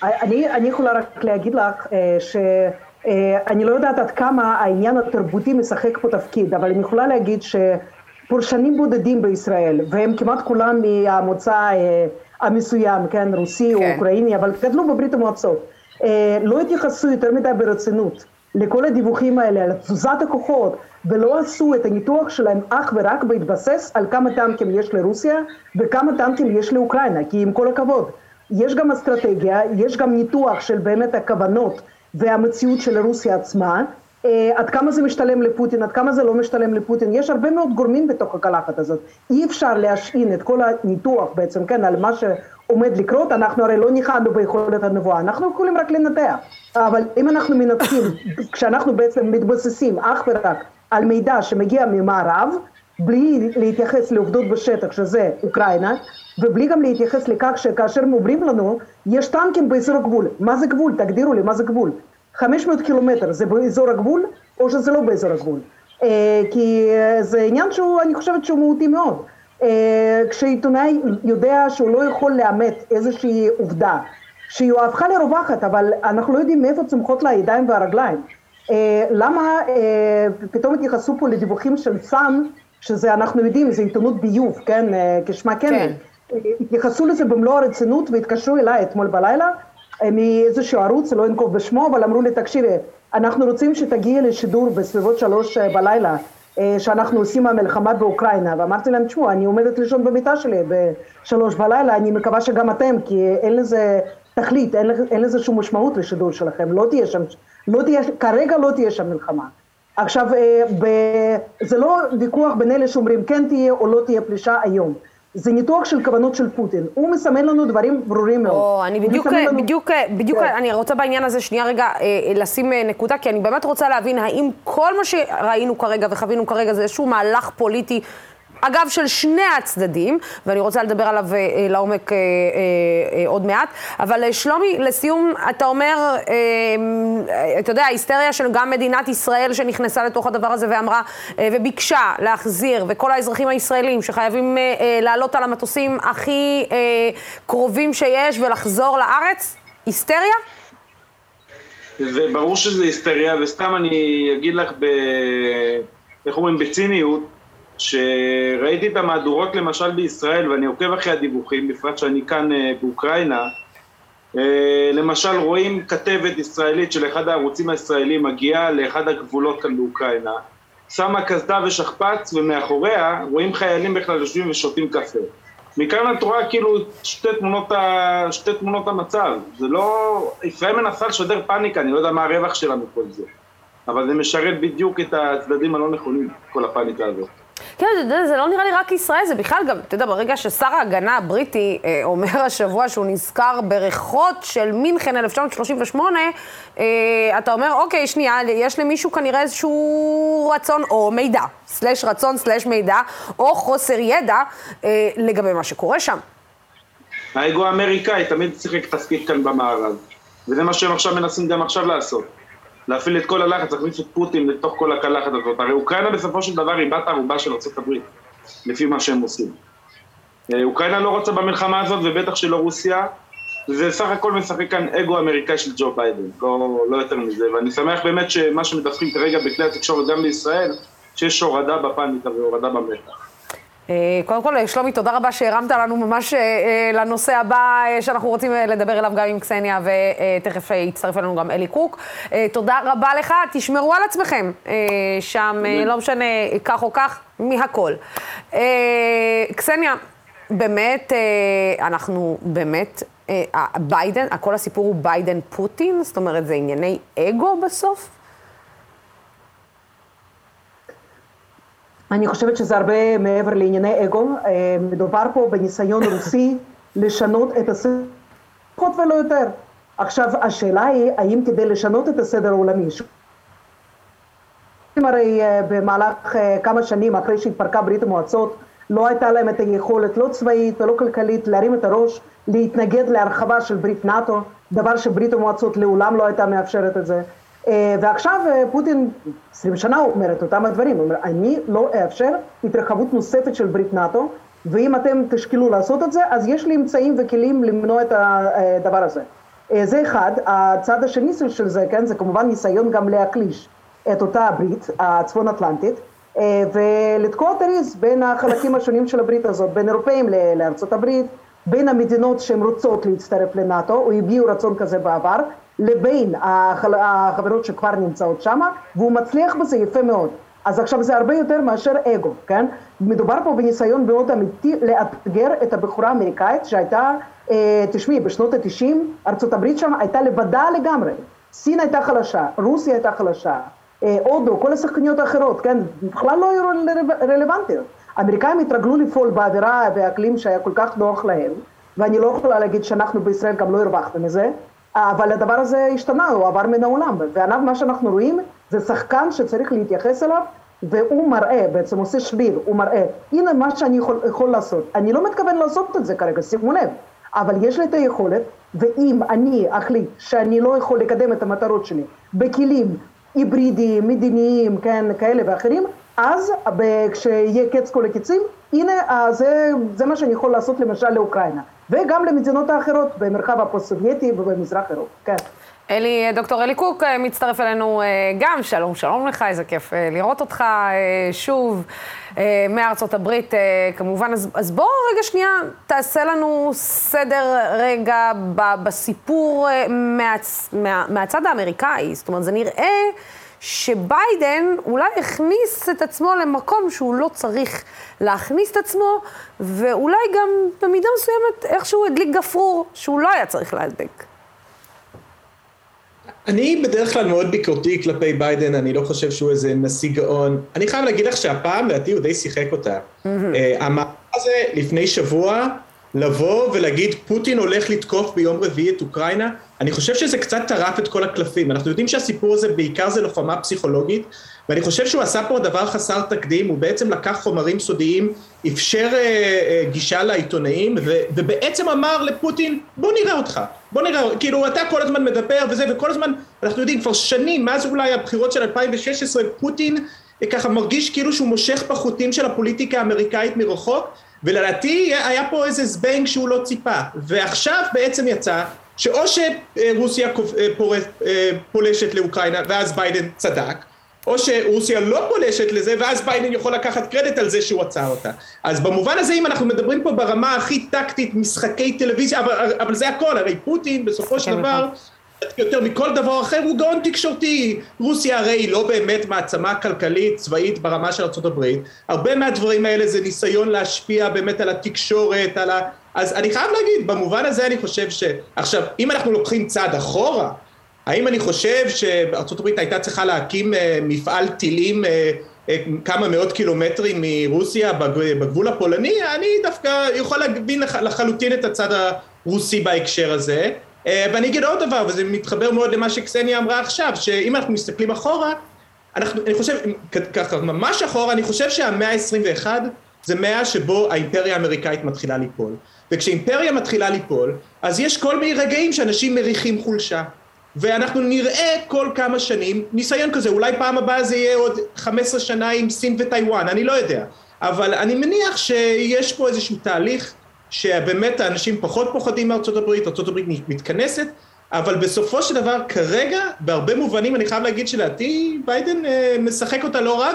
אני, אני יכולה רק להגיד לך אה, שאני אה, לא יודעת עד כמה העניין התרבותי משחק פה תפקיד, אבל אני יכולה להגיד שפורשנים בודדים בישראל, והם כמעט כולם מהמוצא אה, המסוים, כן, רוסי כן. או אוקראיני, אבל גדלו בברית המועצות, אה, לא התייחסו יותר מדי ברצינות לכל הדיווחים האלה, על תזוזת הכוחות, ולא עשו את הניתוח שלהם אך ורק בהתבסס על כמה טנקים יש לרוסיה וכמה טנקים יש לאוקראינה, כי עם כל הכבוד, יש גם אסטרטגיה, יש גם ניתוח של באמת הכוונות והמציאות של רוסיה עצמה, עד כמה זה משתלם לפוטין, עד כמה זה לא משתלם לפוטין, יש הרבה מאוד גורמים בתוך הקלחת הזאת. אי אפשר להשעין את כל הניתוח בעצם, כן, על מה שעומד לקרות, אנחנו הרי לא ניחדנו ביכולת הנבואה, אנחנו יכולים רק לנתח. אבל אם אנחנו מנתחים, כשאנחנו בעצם מתבססים אך ורק על מידע שמגיע ממערב, בלי להתייחס לעובדות בשטח, שזה אוקראינה, ובלי גם להתייחס לכך שכאשר אומרים לנו, יש טנקים באזור הגבול. מה זה גבול? תגדירו לי, מה זה גבול? 500 קילומטר זה באזור הגבול, או שזה לא באזור הגבול. אה, כי זה עניין שהוא, אני חושבת שהוא מהותי מאוד. אה, כשעיתונאי יודע שהוא לא יכול לאמת איזושהי עובדה, שהיא הפכה לרווחת, אבל אנחנו לא יודעים מאיפה צומחות לה הידיים והרגליים. אה, למה פתאום התייחסו פה לדיווחים של סאן, שזה אנחנו יודעים, זה עיתונות ביוב, כן, כשמה כן. כן. התייחסו לזה במלוא הרצינות והתקשרו אליי אתמול בלילה מאיזשהו ערוץ, לא אנקוב בשמו, אבל אמרו לי, תקשיבי, אנחנו רוצים שתגיעי לשידור בסביבות שלוש אה, בלילה, אה, שאנחנו עושים המלחמה באוקראינה, ואמרתי להם, תשמעו, אני עומדת לישון במיטה שלי בשלוש בלילה, אני מקווה שגם אתם, כי אין לזה תכלית, אין, אין לזה שום משמעות לשידור שלכם, לא תהיה שם, לא תהיה, כרגע לא תהיה שם מלחמה. עכשיו, אה, ב, זה לא ויכוח בין אלה שאומרים כן תהיה או לא תהיה פלישה היום. זה ניתוח של כוונות של פוטין. הוא מסמן לנו דברים ברורים מאוד. או, אני בדיוק, לנו... בדיוק, בדיוק, כן. אני רוצה בעניין הזה שנייה רגע אה, אה, לשים אה, נקודה, כי אני באמת רוצה להבין האם כל מה שראינו כרגע וחווינו כרגע זה איזשהו מהלך פוליטי אגב, של שני הצדדים, ואני רוצה לדבר עליו אה, לעומק אה, אה, עוד מעט. אבל שלומי, לסיום, אתה אומר, אתה יודע, ההיסטריה של גם מדינת ישראל שנכנסה לתוך הדבר הזה ואמרה, וביקשה להחזיר, וכל האזרחים הישראלים שחייבים לעלות על המטוסים הכי קרובים שיש ולחזור לארץ, היסטריה? וברור שזה היסטריה, וסתם אני אגיד לך ב... איך אומרים? בציניות, שראיתי את המהדורות למשל בישראל, ואני עוקב אחרי הדיווחים, בפרט שאני כאן אה, באוקראינה, אה, למשל רואים כתבת ישראלית של אחד הערוצים הישראלים מגיעה לאחד הגבולות כאן באוקראינה, שמה קסדה ושכפ"ץ ומאחוריה רואים חיילים בכלל יושבים ושותים קפה. מכאן את רואה כאילו שתי תמונות, ה... שתי תמונות המצב, זה לא... ישראל מנסה לשדר פאניקה, אני לא יודע מה הרווח שלה מכל זה, אבל זה משרת בדיוק את הצדדים הלא נכונים, כל הפאניקה הזאת. כן, יודע, זה לא נראה לי רק ישראל, זה בכלל גם, אתה יודע, ברגע ששר ההגנה הבריטי אה, אומר השבוע שהוא נזכר בריחות של מינכן 1938, אה, אתה אומר, אוקיי, שנייה, יש למישהו כנראה איזשהו רצון, או מידע, סלש רצון, סלש מידע, או חוסר ידע אה, לגבי מה שקורה שם. האגו האמריקאי תמיד שיחק תפקיד כאן במערב, וזה מה שהם עכשיו מנסים גם עכשיו לעשות. להפעיל את כל הלחץ, להכניס את פוטין לתוך כל הקלחת הזאת. הרי אוקראינה בסופו של דבר היא בת ערובה של ארה"ב, לפי מה שהם עושים. אה, אוקראינה לא רוצה במלחמה הזאת, ובטח שלא רוסיה, זה סך הכל משחק כאן אגו אמריקאי של ג'ו ביידן, לא, לא יותר מזה. ואני שמח באמת שמה שמדווחים כרגע בכלי התקשורת גם בישראל, שיש הורדה בפאניקה והורדה במתח. אה, קודם כל, שלומי, תודה רבה שהרמת לנו ממש אה, אה, לנושא הבא שאנחנו רוצים לדבר אליו גם עם קסניה, ותכף יצטרף אלינו גם אלי קוק. תודה רבה לך, תשמרו על עצמכם שם, לא משנה כך או כך, מהכל. קסניה, באמת, אנחנו באמת, ביידן, כל הסיפור הוא ביידן-פוטין? זאת אומרת, זה ענייני אגו בסוף? אני חושבת שזה הרבה מעבר לענייני אגו, אה, מדובר פה בניסיון רוסי לשנות את הסדר, פחות ולא יותר. עכשיו, השאלה היא, האם כדי לשנות את הסדר העולמי, הרי אה, במהלך אה, כמה שנים אחרי שהתפרקה ברית המועצות, לא הייתה להם את היכולת, לא צבאית ולא כלכלית, להרים את הראש, להתנגד להרחבה של ברית נאט"ו, דבר שברית המועצות לעולם לא הייתה מאפשרת את זה. אה, ועכשיו אה, פוטין, 20 שנה אומר את אותם הדברים, הוא אומר, אני לא אאפשר התרחבות נוספת של ברית נאט"ו, ואם אתם תשקלו לעשות את זה, אז יש לי אמצעים וכלים למנוע את הדבר הזה. אה, זה אחד. הצד השני של זה, כן, זה כמובן ניסיון גם להקליש את אותה הברית הצפון אטלנטית, ולתקוע את הריס בין החלקים השונים של הברית הזאת, בין אירופאים לארצות הברית, בין המדינות שהן רוצות להצטרף לנאט"ו, או הביעו רצון כזה בעבר, לבין החברות שכבר נמצאות שם, והוא מצליח בזה יפה מאוד. אז עכשיו זה הרבה יותר מאשר אגו, כן? מדובר פה בניסיון מאוד אמיתי לאתגר את הבחורה האמריקאית שהייתה, אה, תשמעי, בשנות התשעים ארצות הברית שם הייתה לבדה לגמרי. סין הייתה חלשה, רוסיה הייתה חלשה, אה, הודו, כל השחקניות האחרות, כן? בכלל לא היו רלוונטיות. האמריקאים התרגלו לפעול באווירה ואקלים שהיה כל כך נוח להם, ואני לא יכולה להגיד שאנחנו בישראל גם לא הרווחנו מזה, אבל הדבר הזה השתנה, הוא עבר מן העולם, ומה שאנחנו רואים זה שחקן שצריך להתייחס אליו, והוא מראה, בעצם עושה שביל, הוא מראה, הנה מה שאני יכול, יכול לעשות. אני לא מתכוון לעשות את זה כרגע, שימו לב, אבל יש לי את היכולת, ואם אני אחליט שאני לא יכול לקדם את המטרות שלי בכלים היברידיים, מדיניים, כן, כאלה ואחרים, אז כשיהיה קץ כל הקיצים, הנה, זה, זה מה שאני יכול לעשות למשל לאוקראינה. וגם למדינות האחרות במרחב הפוסט-סובייטי ובמזרח אירופה, כן. אלי, דוקטור אלי קוק אה, מצטרף אלינו אה, גם, שלום, שלום לך, איזה כיף אה, לראות אותך שוב מארצות הברית, כמובן. אז, אז בוא רגע שנייה, תעשה לנו סדר רגע בסיפור מהצ, מה, מהצד האמריקאי. זאת אומרת, זה נראה שביידן אולי הכניס את עצמו למקום שהוא לא צריך להכניס את עצמו, ואולי גם במידה מסוימת איכשהו הדליק גפרור שהוא לא היה צריך להדליק. אני בדרך כלל מאוד ביקורתי כלפי ביידן, אני לא חושב שהוא איזה נשיא גאון. אני חייב להגיד לך שהפעם, לדעתי, הוא די שיחק אותה. Mm-hmm. הזה לפני שבוע, לבוא ולהגיד פוטין הולך לתקוף ביום רביעי את אוקראינה, אני חושב שזה קצת טרף את כל הקלפים. אנחנו יודעים שהסיפור הזה בעיקר זה לוחמה פסיכולוגית, ואני חושב שהוא עשה פה דבר חסר תקדים, הוא בעצם לקח חומרים סודיים, אפשר אה, אה, גישה לעיתונאים, ו, ובעצם אמר לפוטין, בוא נראה אותך, בוא נראה, כאילו אתה כל הזמן מדבר וזה, וכל הזמן, אנחנו יודעים כבר שנים, מאז אולי הבחירות של 2016, פוטין אה, ככה מרגיש כאילו שהוא מושך בחוטים של הפוליטיקה האמריקאית מרחוק, ולדעתי היה פה איזה זבנג שהוא לא ציפה, ועכשיו בעצם יצא שאו שרוסיה אה, אה, פולשת לאוקראינה ואז ביידן צדק, או שרוסיה לא פולשת לזה ואז ביידן יכול לקחת קרדיט על זה שהוא עצר אותה. אז במובן הזה אם אנחנו מדברים פה ברמה הכי טקטית, משחקי טלוויזיה, אבל, אבל זה הכל, הרי פוטין בסופו של דבר יותר מכל דבר אחר הוא גאון תקשורתי. רוסיה הרי היא לא באמת מעצמה כלכלית צבאית ברמה של ארה"ב. הרבה מהדברים האלה זה ניסיון להשפיע באמת על התקשורת, על ה... אז אני חייב להגיד, במובן הזה אני חושב ש... עכשיו, אם אנחנו לוקחים צעד אחורה, האם אני חושב שארה"ב הייתה צריכה להקים אה, מפעל טילים אה, אה, כמה מאות קילומטרים מרוסיה בגבול הפולני? אני דווקא יכול להבין לחלוטין את הצד הרוסי בהקשר הזה. ואני אגיד עוד דבר, וזה מתחבר מאוד למה שקסניה אמרה עכשיו, שאם אנחנו מסתכלים אחורה, אנחנו, אני חושב, ככה ממש אחורה, אני חושב שהמאה ה-21 זה מאה שבו האימפריה האמריקאית מתחילה ליפול. וכשאימפריה מתחילה ליפול, אז יש כל מיני רגעים שאנשים מריחים חולשה. ואנחנו נראה כל כמה שנים ניסיון כזה, אולי פעם הבאה זה יהיה עוד 15 שנה עם סין וטיוואן, אני לא יודע. אבל אני מניח שיש פה איזשהו תהליך שבאמת האנשים פחות פוחדים מארצות הברית, ארצות הברית מתכנסת, אבל בסופו של דבר כרגע, בהרבה מובנים אני חייב להגיד שלדעתי ביידן אה, משחק אותה לא רע,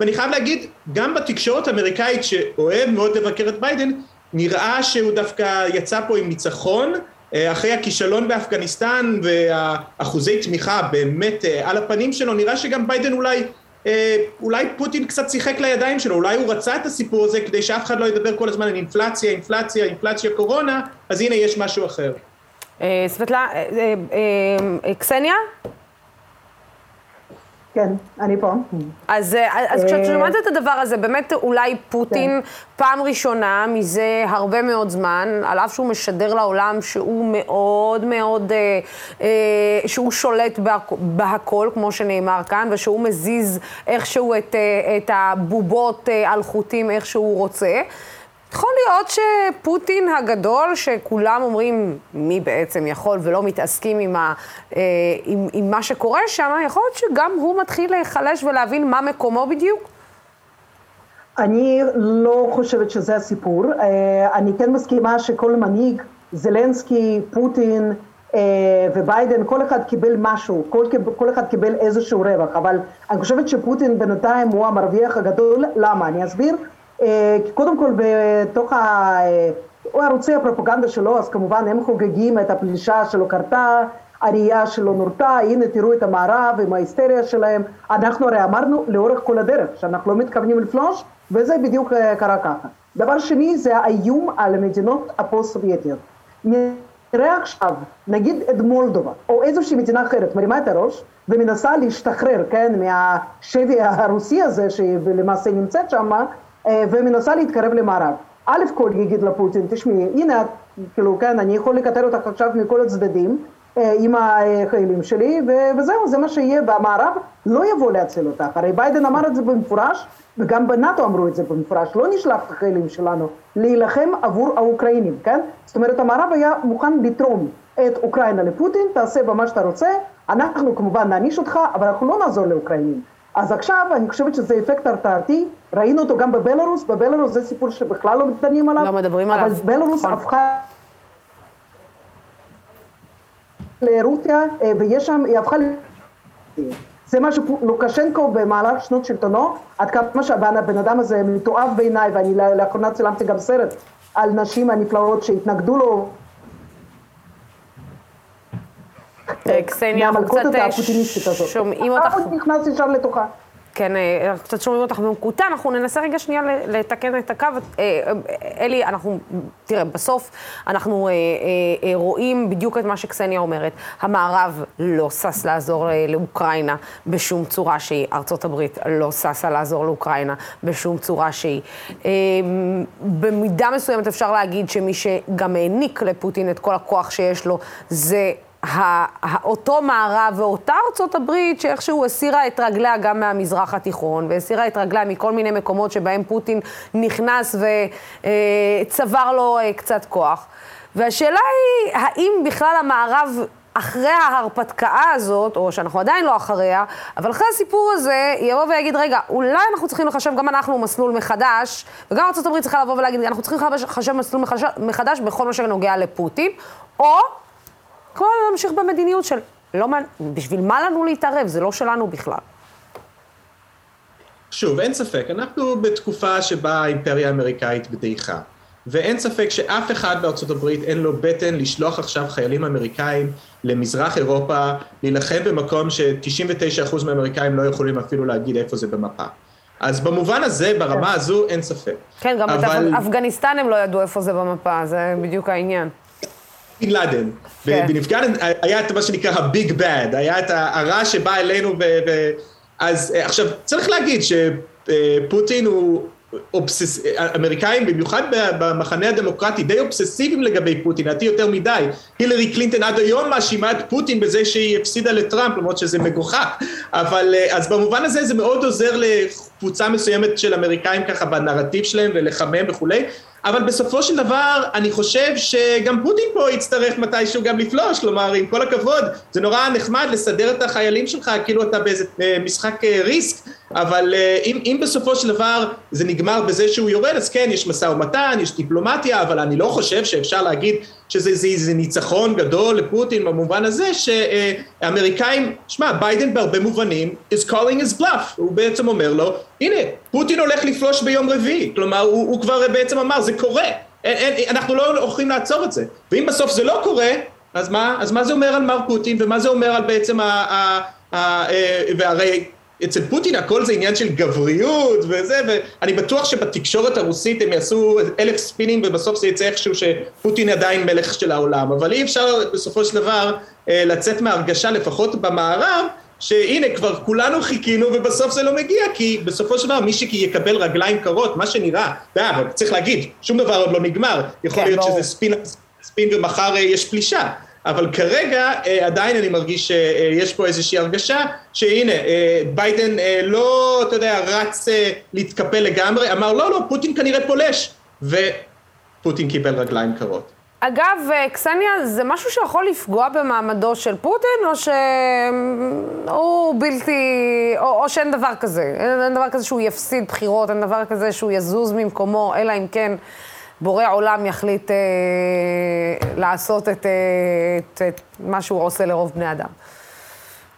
ואני חייב להגיד, גם בתקשורת האמריקאית שאוהב מאוד לבקר את ביידן, נראה שהוא דווקא יצא פה עם ניצחון, אה, אחרי הכישלון באפגניסטן והאחוזי תמיכה באמת אה, על הפנים שלו, נראה שגם ביידן אולי, אה, אולי פוטין קצת שיחק לידיים שלו, אולי הוא רצה את הסיפור הזה כדי שאף אחד לא ידבר כל הזמן על אינפלציה, אינפלציה, אינפלציה, קורונה, אז הנה יש משהו אחר. סבטלה, קסניה? כן, אני פה. אז, אה, אז כשאת אה, שומעת את הדבר הזה, באמת אולי פוטין כן. פעם ראשונה מזה הרבה מאוד זמן, על אף שהוא משדר לעולם שהוא מאוד מאוד, אה, אה, שהוא שולט בהכל, כמו שנאמר כאן, ושהוא מזיז איכשהו את, אה, את הבובות אה, על חוטים איך שהוא רוצה. יכול להיות שפוטין הגדול, שכולם אומרים מי בעצם יכול ולא מתעסקים עם, ה, אה, עם, עם מה שקורה שם, יכול להיות שגם הוא מתחיל להיחלש ולהבין מה מקומו בדיוק? אני לא חושבת שזה הסיפור. אה, אני כן מסכימה שכל מנהיג, זלנסקי, פוטין אה, וביידן, כל אחד קיבל משהו, כל, כל אחד קיבל איזשהו רווח, אבל אני חושבת שפוטין בינתיים הוא המרוויח הגדול. למה? אני אסביר. אה, קודם כל בתוך ערוצי הפרופגנדה שלו, אז כמובן הם חוגגים את הפלישה שלא קרתה, הראייה שלא נורתה, הנה תראו את המערב עם ההיסטריה שלהם. אנחנו הרי אמרנו לאורך כל הדרך שאנחנו לא מתכוונים לפלוש, וזה בדיוק אה, קרה ככה. דבר שני זה האיום על המדינות הפוסט-סובייטיות. נראה עכשיו, נגיד את מולדובה, או איזושהי מדינה אחרת, מרימה את הראש ומנסה להשתחרר, כן, מהשבי הרוסי הזה, שהיא למעשה נמצאת שם, אה, ומנסה להתקרב למערב. א' כל יגיד לפוטין, תשמעי, הנה, כאילו, כן, אני יכול לכתר אותך עכשיו מכל הצדדים אה, עם החיילים שלי, וזהו, זה מה שיהיה, והמערב לא יבוא להציל אותך. הרי ביידן אמר את זה במפורש, וגם בנאטו אמרו את זה במפורש, לא נשלח את החיילים שלנו להילחם עבור האוקראינים, כן? זאת אומרת, המערב היה מוכן לתרום את אוקראינה לפוטין, תעשה בה מה שאתה רוצה, אנחנו כמובן נעניש אותך, אבל אנחנו לא נעזור לאוקראינים. אז עכשיו אני חושבת שזה אפקט הרתעתי, ראינו אותו גם בבלארוס, בבלארוס זה סיפור שבכלל לא מתעניינים עליו, לא מדברים עליו, אבל בלארוס נכון. הפכה לרוסיה, אה, ויש שם, היא הפכה ל... זה מה שלוקשנקו במהלך שנות שלטונו, עד כמה שהבן אדם הזה מתועב בעיניי, ואני לאחרונה צילמתי גם סרט על נשים הנפלאות שהתנגדו לו. קסניה, אנחנו קצת אה, שומעים אותך. הוא נכנס ישר לתוכה. כן. כן, אה, קצת שומעים אותך במקוטע, אנחנו ננסה רגע שנייה לתקן את הקו. אה, אלי, אנחנו, תראה, בסוף אנחנו רואים בדיוק את מה שקסניה אומרת. המערב לא שש לעזור לאוקראינה בשום צורה שהיא. ארצות הברית לא ששה לעזור לאוקראינה בשום צורה שהיא. במידה מסוימת אפשר להגיד שמי שגם העניק לפוטין את כל הכוח שיש לו זה... אותו מערב ואותה ארצות הברית שאיכשהו הסירה את רגליה גם מהמזרח התיכון והסירה את רגליה מכל מיני מקומות שבהם פוטין נכנס וצבר לו אה, קצת כוח. והשאלה היא, האם בכלל המערב אחרי ההרפתקה הזאת, או שאנחנו עדיין לא אחריה, אבל אחרי הסיפור הזה, יבוא ויגיד, רגע, אולי אנחנו צריכים לחשב גם אנחנו מסלול מחדש, וגם ארה"ב צריכה לבוא ולהגיד, אנחנו צריכים לחשב מסלול מחדש בכל מה שנוגע לפוטין, או כמו להמשיך במדיניות של, לא, בשביל מה לנו להתערב? זה לא שלנו בכלל. שוב, אין ספק, אנחנו בתקופה שבה האימפריה האמריקאית בדעיכה. ואין ספק שאף אחד בארצות הברית אין לו בטן לשלוח עכשיו חיילים אמריקאים למזרח אירופה, להילחם במקום ש-99% מהאמריקאים לא יכולים אפילו להגיד איפה זה במפה. אז במובן הזה, ברמה כן. הזו, אין ספק. כן, גם אבל... באפגניסטן הם לא ידעו איפה זה במפה, זה בדיוק העניין. בן לאדן. כן. בנפגן היה את מה שנקרא הביג בד, היה את הרע שבא אלינו, ו... ו... אז אה, עכשיו, צריך להגיד שפוטין הוא אובסס... אמריקאים, במיוחד במחנה הדמוקרטי, די אובססיביים לגבי פוטין, לדעתי יותר מדי. הילרי קלינטון עד היום מאשימה את פוטין בזה שהיא הפסידה לטראמפ, למרות שזה מגוחך. אבל אה, אז במובן הזה זה מאוד עוזר לקבוצה מסוימת של אמריקאים ככה בנרטיב שלהם ולחמם וכולי. אבל בסופו של דבר, אני חושב שגם פוטין פה יצטרך מתישהו גם לפלוש, כלומר, עם כל הכבוד, זה נורא נחמד לסדר את החיילים שלך כאילו אתה באיזה אה, משחק אה, ריסק, אבל אה, אם, אם בסופו של דבר זה נגמר בזה שהוא יורד, אז כן, יש משא ומתן, יש דיפלומטיה, אבל אני לא חושב שאפשר להגיד שזה זה, זה ניצחון גדול לפוטין במובן הזה שהאמריקאים, שמע, ביידן בהרבה מובנים is calling his bluff, הוא בעצם אומר לו, הנה, פוטין הולך לפלוש ביום רביעי, כלומר, הוא, הוא כבר בעצם אמר, זה קורה, אין, אין, אנחנו לא הולכים לעצור את זה, ואם בסוף זה לא קורה, אז מה, אז מה זה אומר על מר פוטין, ומה זה אומר על בעצם ה... ה, ה, ה אה, והרי אצל פוטין הכל זה עניין של גבריות וזה, ואני בטוח שבתקשורת הרוסית הם יעשו אלף ספינים ובסוף זה יצא איכשהו שפוטין עדיין מלך של העולם, אבל אי אפשר בסופו של דבר אה, לצאת מהרגשה, לפחות במערב, שהנה כבר כולנו חיכינו ובסוף זה לא מגיע, כי בסופו של דבר מי שיקבל רגליים קרות, מה שנראה, דה, אבל צריך להגיד, שום דבר עוד לא נגמר, יכול כן, להיות שזה ספין, ספין ומחר אה, יש פלישה. אבל כרגע אה, עדיין אני מרגיש שיש פה איזושהי הרגשה שהנה, אה, ביידן אה, לא, אתה יודע, רץ להתקפל לגמרי, אמר לא, לא, פוטין כנראה פולש, ופוטין קיבל רגליים קרות. אגב, קסניה, זה משהו שיכול לפגוע במעמדו של פוטין, או שהוא בלתי... או, או שאין דבר כזה? אין דבר כזה שהוא יפסיד בחירות, אין דבר כזה שהוא יזוז ממקומו, אלא אם כן בורא עולם יחליט אה, לעשות את, אה, את, את מה שהוא עושה לרוב בני אדם.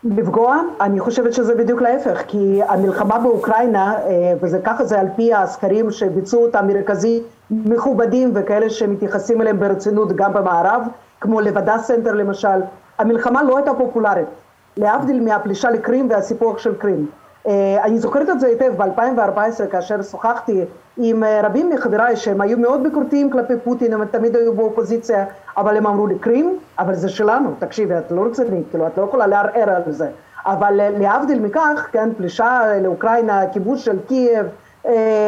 לפגוע? אני חושבת שזה בדיוק להפך, כי המלחמה באוקראינה, אה, וזה ככה זה על פי הסקרים שביצעו אותם מרכזי מכובדים וכאלה שמתייחסים אליהם ברצינות גם במערב, כמו Levada Center למשל, המלחמה לא הייתה פופולרית, להבדיל מהפלישה לקרים והסיפוח של קרים. אה, אני זוכרת את זה היטב ב-2014 כאשר שוחחתי עם אה, רבים מחבריי שהם היו מאוד ביקורתיים כלפי פוטין, הם תמיד היו באופוזיציה, אבל הם אמרו לי, קרים? אבל זה שלנו, תקשיבי, את לא רצינית, כאילו, את לא יכולה לערער על זה. אבל אה, להבדיל מכך, כן, פלישה לאוקראינה, כיבוש של קייב,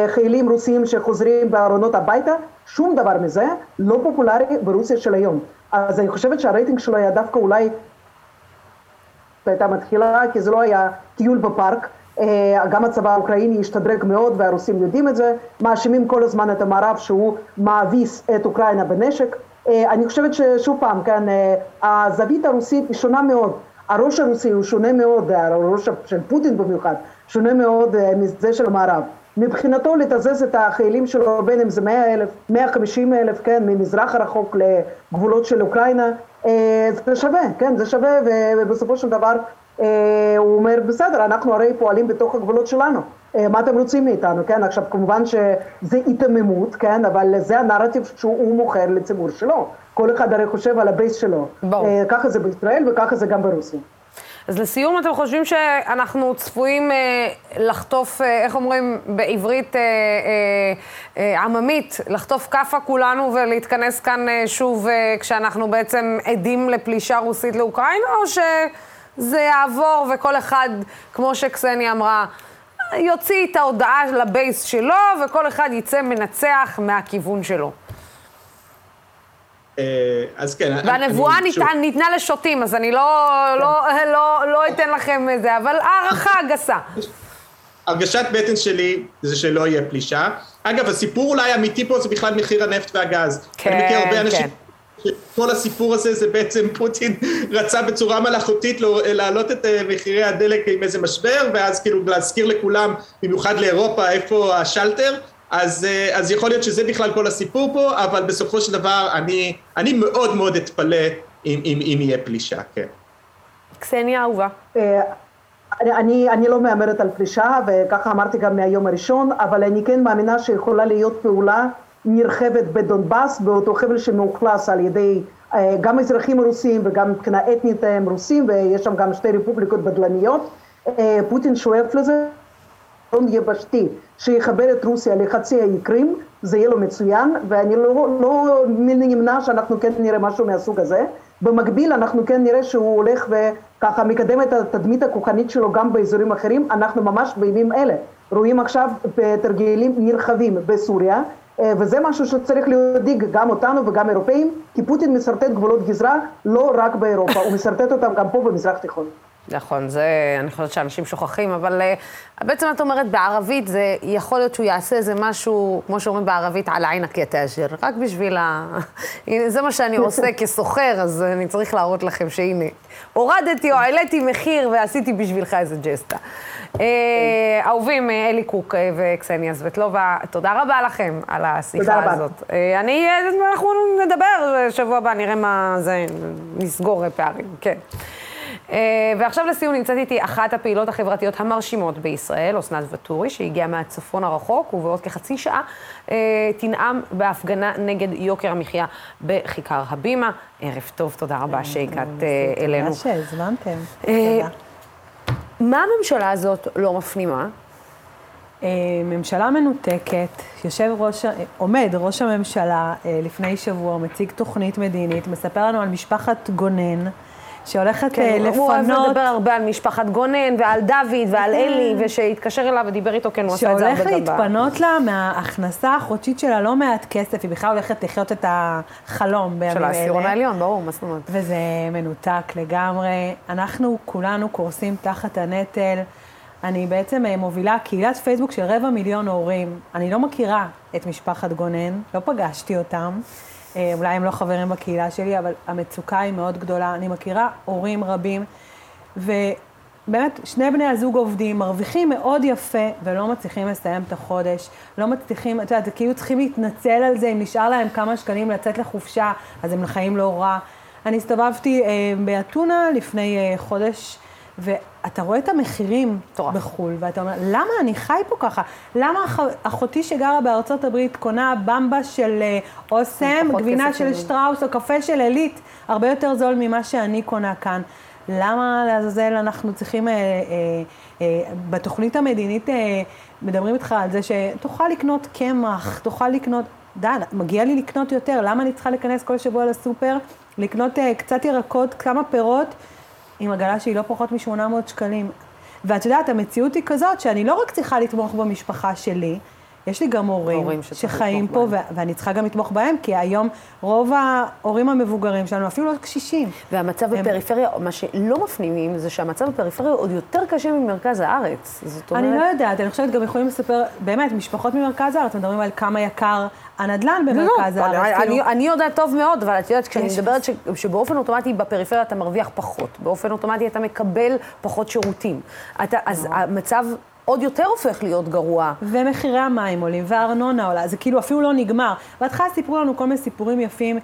חיילים רוסים שחוזרים בארונות הביתה, שום דבר מזה לא פופולרי ברוסיה של היום. אז אני חושבת שהרייטינג שלו היה דווקא אולי הייתה מתחילה, כי זה לא היה טיול בפארק, גם הצבא האוקראיני השתדרג מאוד והרוסים יודעים את זה, מאשימים כל הזמן את המערב שהוא מאביס את אוקראינה בנשק. אה, אני חושבת ששוב פעם, כן, אה, הזווית הרוסית היא שונה מאוד. הראש הרוסי הוא שונה מאוד, הראש של פוטין במיוחד, שונה מאוד מזה של המערב. מבחינתו לתזז את החיילים שלו, בין אם זה 100 אלף, 150 אלף, כן, ממזרח הרחוק לגבולות של אוקראינה, זה שווה, כן, זה שווה, ובסופו של דבר אה, הוא אומר, בסדר, אנחנו הרי פועלים בתוך הגבולות שלנו, אה, מה אתם רוצים מאיתנו, כן? עכשיו, כמובן שזה היתממות, כן? אבל זה הנרטיב שהוא מוכר לציבור שלו. כל אחד הרי חושב על הבייס שלו. ברור. אה, ככה זה בישראל וככה זה גם ברוסיה. אז לסיום, אתם חושבים שאנחנו צפויים אה, לחטוף, אה, איך אומרים בעברית אה, אה, אה, עממית, לחטוף כאפה כולנו ולהתכנס כאן אה, שוב אה, כשאנחנו בעצם עדים לפלישה רוסית לאוקראינה, או שזה יעבור וכל אחד, כמו שקסניה אמרה, יוציא את ההודעה לבייס שלו, וכל אחד יצא מנצח מהכיוון שלו. אה, אז כן. והנבואה אני- שוב, ניתן, ניתנה לשוטים, אז אני לא, לא, לא, לא אתן לכם את זה, אבל הערכה גסה. הרגשת בטן שלי זה שלא יהיה פלישה. אגב, הסיפור אולי האמיתי פה זה בכלל מחיר הנפט והגז. כן, אני מכיר הרבה אנשים... כן. כל הסיפור הזה זה בעצם פוטין רצה בצורה מלאכותית לא- להעלות את אה, מחירי הדלק עם איזה משבר ואז כאילו להזכיר לכולם במיוחד לאירופה איפה השלטר אז, אה, אז יכול להיות שזה בכלל כל הסיפור פה אבל בסופו של דבר אני, אני מאוד מאוד אתפלא אם, אם, אם יהיה פלישה, כן. קסניה אהובה. אה, אני, אני, אני לא מהמרת על פלישה, וככה אמרתי גם מהיום הראשון, אבל אני כן מאמינה שיכולה להיות פעולה נרחבת בדונבאס, באותו חבל שמאוכלס על ידי אה, גם אזרחים רוסים וגם מבחינה אתנית הם רוסים, ויש שם גם שתי רפובליקות בדלניות. אה, פוטין שואף לזה, שלום יבשתי שיחבר את רוסיה לחצי האי קרים, זה יהיה לו מצוין, ואני לא, לא נמנע שאנחנו כן נראה משהו מהסוג הזה. במקביל אנחנו כן נראה שהוא הולך וככה מקדם את התדמית הכוחנית שלו גם באזורים אחרים, אנחנו ממש בימים אלה רואים עכשיו תרגילים נרחבים בסוריה, אה, וזה משהו שצריך להדאיג גם אותנו וגם אירופאים, כי פוטין משרטט גבולות גזרה לא רק באירופה, הוא משרטט אותם גם פה במזרח התיכון. נכון, זה, אני חושבת שאנשים שוכחים, אבל uh, בעצם את אומרת בערבית, זה יכול להיות שהוא יעשה איזה משהו, כמו שאומרים בערבית, על עין הקטאז'ר, רק בשביל ה... הנה, זה מה שאני עושה כסוחר, אז אני צריך להראות לכם שהנה, הורדתי או העליתי מחיר ועשיתי בשבילך איזה ג'סטה. Uh, אהובים, אה, אלי קוק וקסניה סבטלובה, תודה רבה לכם על השיחה. הזאת. אני, אנחנו נדבר שבוע הבא, נראה מה זה, נסגור פערים, כן. Uh, ועכשיו לסיום נמצאת איתי אחת הפעילות החברתיות המרשימות בישראל, אסנת ואטורי, שהגיעה מהצפון הרחוק, ובעוד כחצי שעה uh, תנאם בהפגנה נגד יוקר המחיה בכיכר הבימה. ערב טוב, תודה רבה שהגעת uh, אלינו. תודה שהזמנתם. אה, תודה. מה הממשלה הזאת לא מפנימה? אה, ממשלה מנותקת, יושב ראש, עומד ראש הממשלה אה, לפני שבוע, מציג תוכנית מדינית, מספר לנו על משפחת גונן, שהולכת אה, כן, הוא אוהב לפנות, לדבר הרבה על משפחת גונן ועל דוד ועל אלי, ושהתקשר אליו ודיבר איתו, כן, הוא עשה את זה הרבה שהולך גם ב... להתפנות לה מההכנסה החודשית שלה לא מעט כסף, היא בכלל הולכת לחיות את החלום בימים של אלה. העשירון העליון, ברור, מה זאת אומרת? וזה מנותק לגמרי. אנחנו כולנו קורסים תחת הנטל. אני בעצם אה, מובילה קהילת פייסבוק של רבע מיליון הורים. אני לא מכירה את משפחת גונן, לא פגשתי אותם. אה, אולי הם לא חברים בקהילה שלי, אבל המצוקה היא מאוד גדולה. אני מכירה הורים רבים, ובאמת, שני בני הזוג עובדים, מרוויחים מאוד יפה, ולא מצליחים לסיים את החודש. לא מצליחים, את יודעת, זה כאילו צריכים להתנצל על זה, אם נשאר להם כמה שקלים לצאת לחופשה, אז הם חיים לא רע. אני הסתובבתי אה, באתונה לפני אה, חודש, ואתה רואה את המחירים מטורף. בחו"ל, ואתה אומר, למה אני חי פה ככה? למה אח, אחותי שגרה בארצות הברית קונה במבה של אה, אוסם, גבינה של. שטראוס או קפה של עילית, הרבה יותר זול ממה שאני קונה כאן. למה לעזאזל אנחנו צריכים, אה, אה, אה, בתוכנית המדינית אה, מדברים איתך על זה שתוכל לקנות קמח, תוכל לקנות, די, מגיע לי לקנות יותר, למה אני צריכה להיכנס כל שבוע לסופר, לקנות אה, קצת ירקות, כמה פירות, עם עגלה שהיא לא פחות מ-800 שקלים. ואת יודעת, המציאות היא כזאת שאני לא רק צריכה לתמוך במשפחה שלי, יש לי גם הורים, הורים שחיים פה, ו- ואני צריכה גם לתמוך בהם, כי היום רוב ההורים המבוגרים שלנו, אפילו לא קשישים. והמצב הם- בפריפריה, מה שלא מפנימים זה שהמצב בפריפריה עוד יותר קשה ממרכז הארץ. זאת אומרת... אני לא יודעת, אני חושבת גם יכולים לספר, באמת, משפחות ממרכז הארץ מדברים על כמה יקר הנדל"ן לא, במרכז לא, הארץ. אני, כאילו, אני, אני יודעת טוב מאוד, אבל את יודעת, כשאני מדברת ש, שבאופן אוטומטי בפריפריה אתה מרוויח פחות, באופן אוטומטי אתה מקבל פחות שירותים. אתה, אז המצב עוד יותר הופך להיות גרוע. ומחירי המים עולים, והארנונה עולה, זה כאילו אפילו לא נגמר. בהתחלה סיפרו לנו כל מיני סיפורים יפים.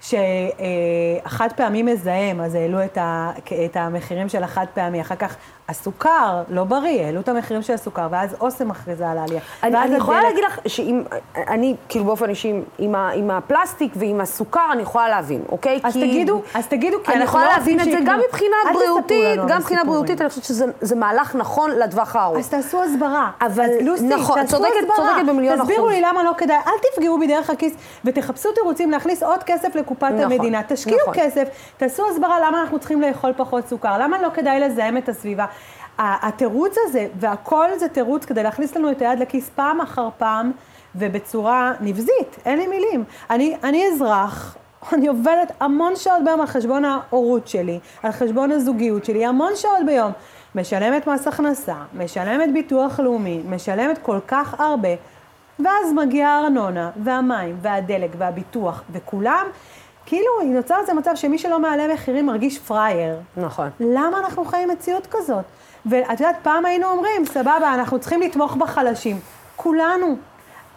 שהחד פעמי מזהם, אז העלו את, ה, את המחירים של החד פעמי, אחר כך הסוכר לא בריא, העלו את המחירים של הסוכר, ואז אוסם מכריזה על העלייה. אני, אני יכולה הדלק- להגיד לך שאם, אני כאילו באופן אישי, עם, עם, ה- עם הפלסטיק ועם הסוכר, אני יכולה להבין, אוקיי? אז כי- תגידו, אז תגידו, כי אני יכולה לא להבין את זה שיקנו. גם מבחינה בריאותית, גם מבחינה. בריאותית, אני חושבת שזה זה מהלך נכון לטווח הארוך. אז תעשו הסברה. אבל אז לוסי, נכון, תעשו צודקת- הסברה. צודקת במיליון תסבירו אחוז. לי למה לא כדאי, אל תפגעו בדרך הכיס ותחפשו תירוצים להכניס עוד כסף לקופת נכון, המדינה. תשקיעו נכון. כסף, תעשו הסברה למה אנחנו צריכים לאכול פחות סוכר, למה לא כדאי לזהם את הסביבה. התירוץ הזה, והכל זה תירוץ כדי להכניס לנו את היד לכיס פעם אחר פעם, ובצורה נבזית, אין לי מילים. אני, אני אזרח, אני עובדת המון שעות ביום על חשבון ההורות שלי, על חשבון הזוגיות שלי, המון שעות ביום. משלמת מס הכנסה, משלמת ביטוח לאומי, משלמת כל כך הרבה, ואז מגיעה הארנונה, והמים, והדלק, והביטוח, וכולם, כאילו נוצר איזה מצב שמי שלא מעלה מחירים מרגיש פראייר. נכון. למה אנחנו חיים מציאות כזאת? ואת יודעת, פעם היינו אומרים, סבבה, אנחנו צריכים לתמוך בחלשים. כולנו.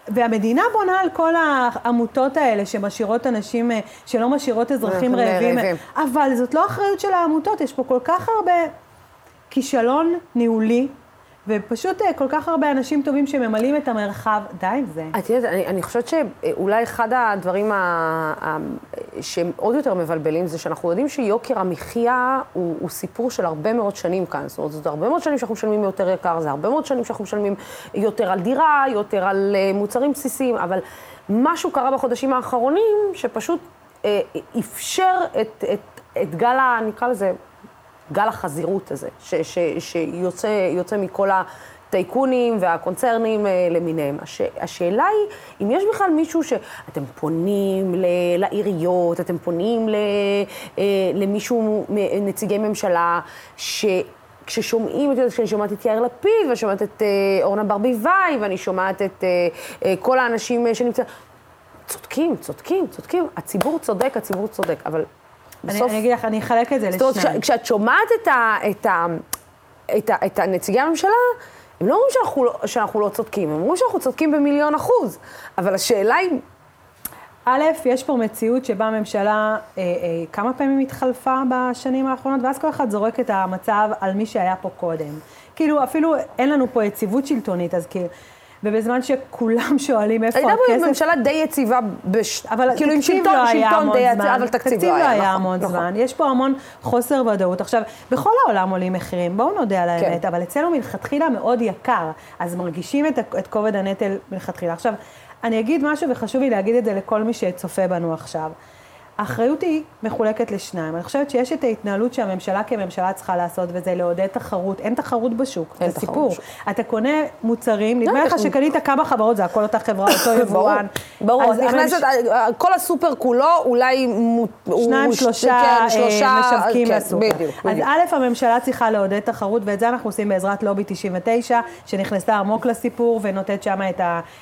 והמדינה בונה על כל העמותות האלה שמשאירות אנשים, אה, שלא משאירות אזרחים אנחנו רעבים. רעבים. אבל זאת לא אחריות של העמותות, יש פה כל כך הרבה כישלון ניהולי, ופשוט אה, כל כך הרבה אנשים טובים שממלאים את המרחב. די עם זה. את יודעת, אני, אני חושבת שאולי אחד הדברים ה, ה, שהם עוד יותר מבלבלים זה שאנחנו יודעים שיוקר המחיה הוא, הוא סיפור של הרבה מאוד שנים כאן. זאת אומרת, זה הרבה מאוד שנים שאנחנו משלמים יותר יקר, זה הרבה מאוד שנים שאנחנו משלמים יותר על דירה, יותר על אה, מוצרים בסיסיים, אבל משהו קרה בחודשים האחרונים שפשוט אה, אפשר את, את, את גל ה... נקרא לזה... גל החזירות הזה, ש, ש, שיוצא יוצא מכל הטייקונים והקונצרנים אה, למיניהם. הש, השאלה היא, אם יש בכלל מישהו שאתם פונים ל, לעיריות, אתם פונים ל, אה, למישהו, נציגי ממשלה, ש... כששומעים, את יודעת, כשאני שומעת את יאיר לפיד, ואני שומעת את אה, אורנה ברביבאי, ואני שומעת את אה, אה, כל האנשים אה, שנמצאים, צודקים, צודקים, צודקים. הציבור צודק, הציבור צודק, אבל אני, בסוף... אני אגיד לך, אני אחלק את זה זאת אומרת, לשניים. כש- כשאת שומעת את, ה, את, ה, את, ה, את הנציגי הממשלה, הם לא אומרים שאנחנו, לא- שאנחנו לא צודקים, הם אומרים שאנחנו צודקים במיליון אחוז. אבל השאלה היא, א', יש פה מציאות שבה הממשלה אה, אה, כמה פעמים התחלפה בשנים האחרונות, ואז כל אחד זורק את המצב על מי שהיה פה קודם. כאילו, אפילו אין לנו פה יציבות שלטונית, אז כאילו... ובזמן שכולם שואלים איפה הייתה הכסף... פה ממשלה די יציבה, בש... אבל כאילו עם תקציב שלטון, לא שלטון די. יציב, אבל תקציב, לא היה, היה נכון, המון נכון. זמן. יש פה המון חוסר ודאות. עכשיו, בכל העולם עולים מחירים, בואו נודה על האמת, כן. אבל אצלנו מלכתחילה מאוד יקר, אז מרגישים את, את כובד הנטל מלכתחילה. עכשיו, אני אגיד משהו וחשוב לי להגיד את זה לכל מי שצופה בנו עכשיו. האחריות היא מחולקת לשניים. אני חושבת שיש את ההתנהלות שהממשלה כממשלה צריכה לעשות, וזה לעודד תחרות. אין תחרות בשוק, זה סיפור. בשוק. אתה קונה מוצרים, נדמה לא, לך שקנית כמה חברות, זה הכל אותה חברה, אותו יבואן. ברור, אז את נכנסת, כל הסופר כולו, אולי... שניים, הוא- שלושה, כן, אה, שלושה משווקים כן, לסופר. בדיוק, אז. א', הממשלה צריכה לעודד תחרות, ואת זה אנחנו עושים בעזרת לובי 99, שנכנסה עמוק לסיפור ונותנת שם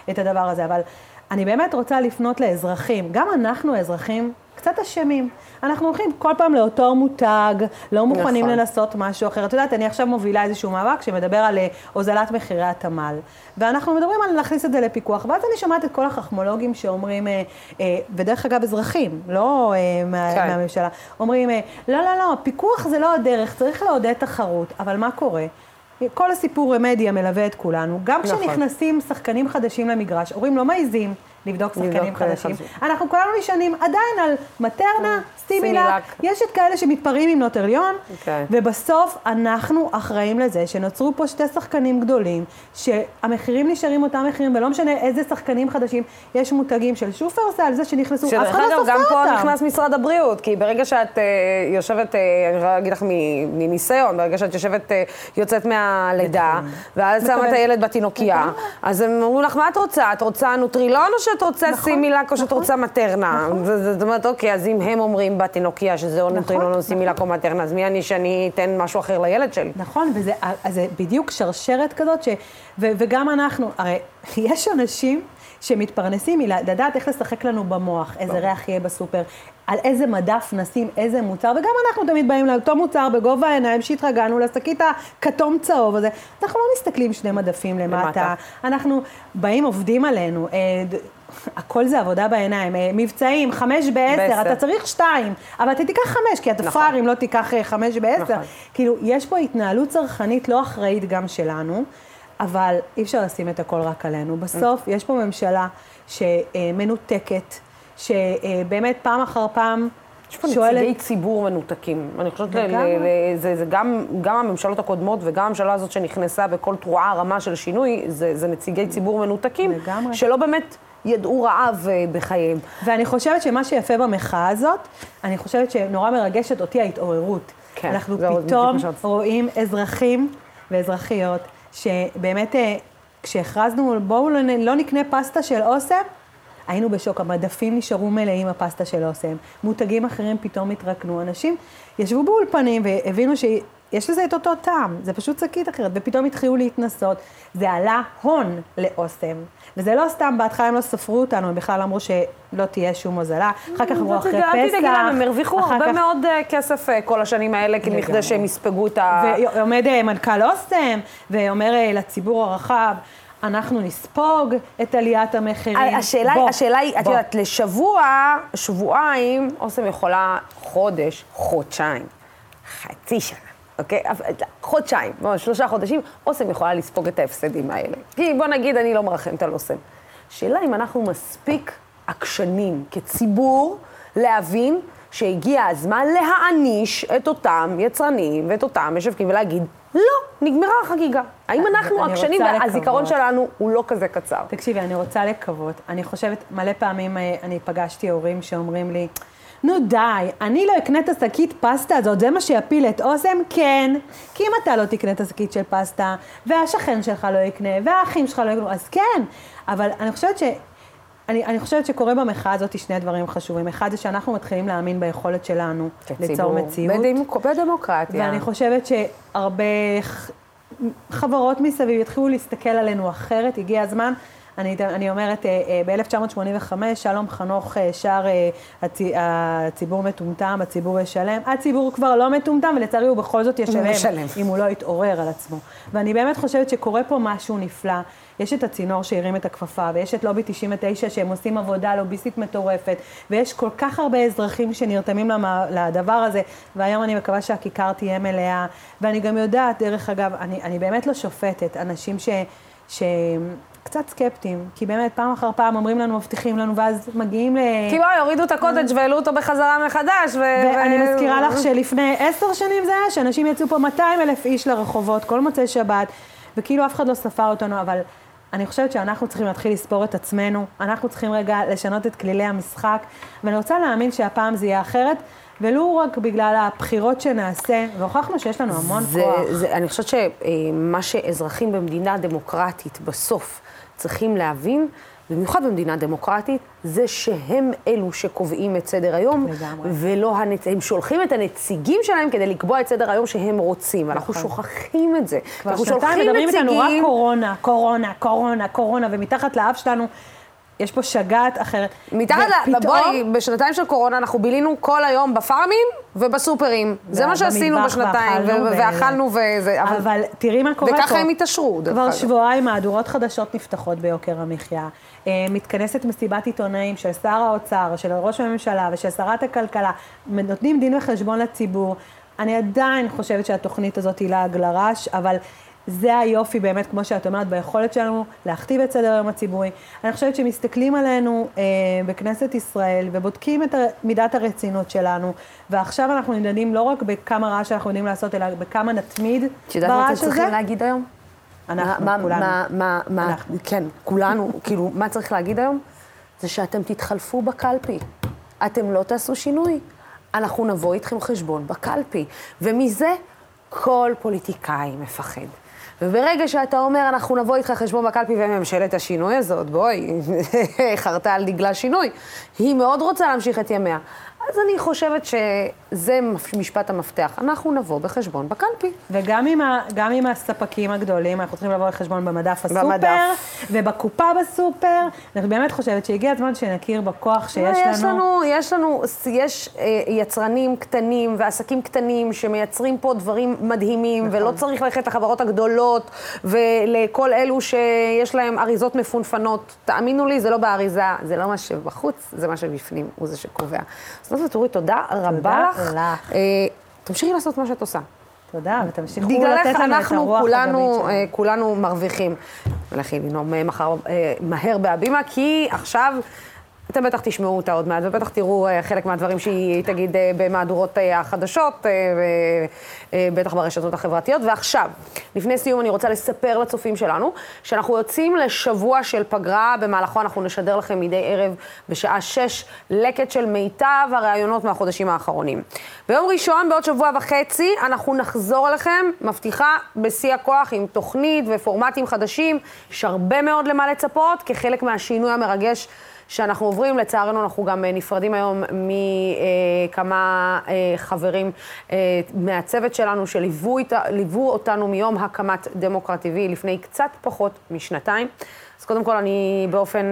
את הדבר הזה. אבל אני באמת רוצה לפנות לאזרחים, גם אנחנו האזרחים קצת אשמים. אנחנו הולכים כל פעם לאותו מותג, לא מוכנים נכון. לנסות משהו אחר. את יודעת, אני עכשיו מובילה איזשהו מאבק שמדבר על אה, הוזלת מחירי התמ"ל. ואנחנו מדברים על להכניס את זה לפיקוח. ואז אני שומעת את כל החכמולוגים שאומרים, אה, אה, ודרך אגב אזרחים, לא אה, מה, כן. מהממשלה, אומרים, אה, לא, לא, לא, פיקוח זה לא הדרך, צריך לעודד תחרות. אבל מה קורה? כל הסיפור מדיה מלווה את כולנו. גם נכון. כשנכנסים שחקנים חדשים למגרש, הורים לא מעיזים לבדוק שחקנים חדשים. אנחנו כולנו נשענים עדיין על מטרנה, סטימילק, סימילק. יש את כאלה שמתפרעים עם נוטריון, כן. ובסוף אנחנו אחראים לזה שנוצרו פה שתי שחקנים גדולים, שהמחירים נשארים אותם מחירים, ולא משנה איזה שחקנים חדשים, יש מותגים של שופרסל, זה שנכנסו, אף אחד לא סופר גם פה אותם. נכנס משרד הבריאות, כי ברגע שאת אה, יושבת, אה, אני יכולה להגיד לך מניסיון, ברגע שאת יושבת, אה, יוצאת מהלידה, ואז שמה את. הילד בתינוקייה, אז הם אומרים לך, מה את רוצה? את רוצה נוטרילון או שאת רוצה נכון, סימילק או שאת נכון. רוצה מטרנה? זה- זאת אומרת, אוקיי, אז אם הם אומרים בתינוקייה שזה או נכון, נוטרילון או סימילק או מטרנה, אז מי אני שאני אתן משהו אחר לילד שלי? נכון, וזה בדיוק שרשרת כזאת, ש, ו, וגם אנחנו, הרי יש אנשים שמתפרנסים מלדעת איך לשחק לנו במוח, איזה ריח יהיה בסופר. על איזה מדף נשים איזה מוצר, וגם אנחנו תמיד באים לאותו מוצר בגובה העיניים שהתרגלנו לשקית הכתום צהוב הזה. אנחנו לא מסתכלים שני מדפים למטה, למטה. אנחנו באים, עובדים עלינו. הכל זה עבודה בעיניים. אה, מבצעים, חמש בעשר, אתה צריך שתיים, אבל אתה תיקח חמש, כי אתה נכון. פאר אם לא תיקח אה, חמש בעשר. נכון. כאילו, יש פה התנהלות צרכנית לא אחראית גם שלנו, אבל אי אפשר לשים את הכל רק עלינו. בסוף, יש פה ממשלה שמנותקת, שבאמת פעם אחר פעם... יש פה שואלת... נציגי ציבור מנותקים. אני חושבת, זה, זה גם, גם הממשלות הקודמות וגם הממשלה הזאת שנכנסה בכל תרועה רמה של שינוי, זה, זה נציגי ציבור מנותקים, לגמרי. שלא באמת ידעו רעב אה, בחייהם. ואני חושבת שמה שיפה במחאה הזאת, אני חושבת שנורא מרגשת אותי ההתעוררות. כן, אנחנו פתאום רואים אזרחים ואזרחיות שבאמת, אה, כשהכרזנו, בואו לא, לא נקנה פסטה של אוסם, היינו בשוק, המדפים נשארו מלאים הפסטה של אוסם, מותגים אחרים פתאום התרקנו, אנשים ישבו באולפנים והבינו שיש לזה את אותו טעם, זה פשוט שקית אחרת, ופתאום התחילו להתנסות, זה עלה הון לאוסם. וזה לא סתם, בהתחלה הם לא ספרו אותנו, הם בכלל אמרו שלא תהיה שום הוזלה. אחר כך אמרו אחרי פסח. אל תדאגי להם, הם הרוויחו הרבה מאוד אה, כסף אה, כל השנים האלה, כדי שהם יספגו את ה... ועומד אה, מנכ"ל אוסם, ואומר לציבור הרחב, אנחנו נספוג את עליית המחירים. השאלה, בוא, השאלה היא, את יודעת, לשבוע, שבועיים, אוסם יכולה חודש, חודשיים, חצי שנה. אוקיי? חודשיים, שלושה חודשים, אוסם יכולה לספוג את ההפסדים האלה. כי בוא נגיד, אני לא מרחמת על אוסם. שאלה אם אנחנו מספיק עקשנים כציבור להבין שהגיע הזמן להעניש את אותם יצרנים ואת אותם משווקים ולהגיד, לא, נגמרה החגיגה. האם אנחנו עקשנים והזיכרון שלנו הוא לא כזה קצר? תקשיבי, אני רוצה לקוות. אני חושבת, מלא פעמים אה, אני פגשתי הורים שאומרים לי, נו די, אני לא אקנה את השקית פסטה הזאת, זה מה שיפיל את אוסם? כן. כי אם אתה לא תקנה את השקית של פסטה, והשכן שלך לא יקנה, והאחים שלך לא יקנו, אז כן. אבל אני חושבת ש... אני, אני חושבת שקורה במחאה הזאת שני דברים חשובים. אחד זה שאנחנו מתחילים להאמין ביכולת שלנו כציבור, ליצור מציאות. בדמוק, בדמוקרטיה. ואני חושבת שהרבה חברות מסביב יתחילו להסתכל עלינו אחרת, הגיע הזמן. אני, אני אומרת, אה, אה, ב-1985, שלום חנוך אה, שר הצ, הציבור מטומטם, הציבור ישלם. הציבור כבר לא מטומטם, ולצערי הוא בכל זאת ישלם, ישלם, אם הוא לא יתעורר על עצמו. ואני באמת חושבת שקורה פה משהו נפלא. יש את הצינור שהרים את הכפפה, ויש את לובי 99 שהם עושים עבודה לוביסטית מטורפת, ויש כל כך הרבה אזרחים שנרתמים למה, לדבר הזה, והיום אני מקווה שהכיכר תהיה מלאה. ואני גם יודעת, דרך אגב, אני, אני באמת לא שופטת, אנשים ש... ש... קצת סקפטיים, כי באמת פעם אחר פעם אומרים לנו, מבטיחים לנו, ואז מגיעים ל... כי בואי, הורידו את הקוטג' והעלו אותו בחזרה מחדש, ו... ואני מזכירה לך שלפני עשר שנים זה היה, שאנשים יצאו פה 200 אלף איש לרחובות, כל מוצאי שבת, וכאילו אף אחד לא ספר אותנו, אבל אני חושבת שאנחנו צריכים להתחיל לספור את עצמנו, אנחנו צריכים רגע לשנות את כלילי המשחק, ואני רוצה להאמין שהפעם זה יהיה אחרת. ולו רק בגלל הבחירות שנעשה, והוכחנו שיש לנו המון זה, כוח. זה, אני חושבת שמה שאזרחים במדינה דמוקרטית בסוף צריכים להבין, במיוחד במדינה דמוקרטית, זה שהם אלו שקובעים את סדר היום, לגמרי. ולא הנצ... הם שולחים את הנציגים שלהם כדי לקבוע את סדר היום שהם רוצים. נכון. אנחנו שוכחים את זה. כבר שנתיים מדברים איתנו רק קורונה, קורונה, קורונה, קורונה, ומתחת לאף שלנו יש פה שגעת אחרת. מתחת ל... בואי, בשנתיים של קורונה אנחנו בילינו כל היום בפארמים ובסופרים. זה מה שעשינו בשנתיים, ואכלנו וזה. אבל תראי מה קורה פה. וככה הם התעשרו. כבר שבועיים מהדורות חדשות נפתחות ביוקר המחיה. אה, מתכנסת מסיבת עיתונאים של שר האוצר, של ראש הממשלה ושל שרת הכלכלה, נותנים דין וחשבון לציבור. אני עדיין חושבת שהתוכנית הזאת היא לעג לרש, אבל זה היופי באמת, כמו שאת אומרת, ביכולת שלנו להכתיב את סדר היום הציבורי. אני חושבת שמסתכלים עלינו אה, בכנסת ישראל ובודקים את מידת הרצינות שלנו, ועכשיו אנחנו נמדדים לא רק בכמה רעש אנחנו יודעים לעשות, אלא בכמה נתמיד ברעש הזה. את יודעת מה אתם צריכים להגיד היום? אנחנו, מה, כולנו. מה, מה, מה, אנחנו. כן, כולנו, כאילו, מה צריך להגיד היום? זה שאתם תתחלפו בקלפי. אתם לא תעשו שינוי. אנחנו נבוא איתכם חשבון בקלפי. ומזה כל פוליטיקאי מפחד. וברגע שאתה אומר, אנחנו נבוא איתך חשבון בקלפי וממשלת השינוי הזאת, בואי, חרתה על דגלה שינוי, היא מאוד רוצה להמשיך את ימיה. אז אני חושבת שזה משפט המפתח. אנחנו נבוא בחשבון בקלפי. וגם עם, ה, גם עם הספקים הגדולים, אנחנו צריכים לבוא בחשבון במדף הסופר, במדף. ובקופה בסופר. אני באמת חושבת שהגיע הזמן שנכיר בכוח שיש יש לנו. לנו, יש לנו, יש אה, יצרנים קטנים ועסקים קטנים שמייצרים פה דברים מדהימים, נכון. ולא צריך ללכת לחברות הגדולות ולכל אלו שיש להם אריזות מפונפנות. תאמינו לי, זה לא באריזה, זה לא מה שבחוץ, זה מה שבפנים, הוא זה שקובע. אז נתן וטורי, תודה רבה לך. לך. אה, תמשיכי לעשות מה שאת עושה. תודה, ותמשיכו בגללך לתת לנו את אנחנו הרוח כולנו, הגבית שלנו. אה, כולנו מרוויחים. ולכי לנאום אה, מחר אה, מהר בהבימה, כי עכשיו... אתם בטח תשמעו אותה עוד מעט, ובטח תראו אה, חלק מהדברים שהיא תגיד אה, במהדורות אה, החדשות, ובטח ברשתות החברתיות. ועכשיו, לפני סיום אני רוצה לספר לצופים שלנו, שאנחנו יוצאים לשבוע של פגרה, במהלכו אנחנו נשדר לכם מדי ערב בשעה 6 לקט של מיטב הראיונות מהחודשים האחרונים. ביום ראשון, בעוד שבוע וחצי, אנחנו נחזור אליכם, מבטיחה, בשיא הכוח, עם תוכנית ופורמטים חדשים. יש הרבה מאוד למה לצפות, כחלק מהשינוי המרגש. שאנחנו עוברים, לצערנו אנחנו גם אה, נפרדים היום מכמה אה, חברים אה, מהצוות שלנו שליוו אותנו מיום הקמת דמוקרט TV לפני קצת פחות משנתיים. אז קודם כל אני באופן,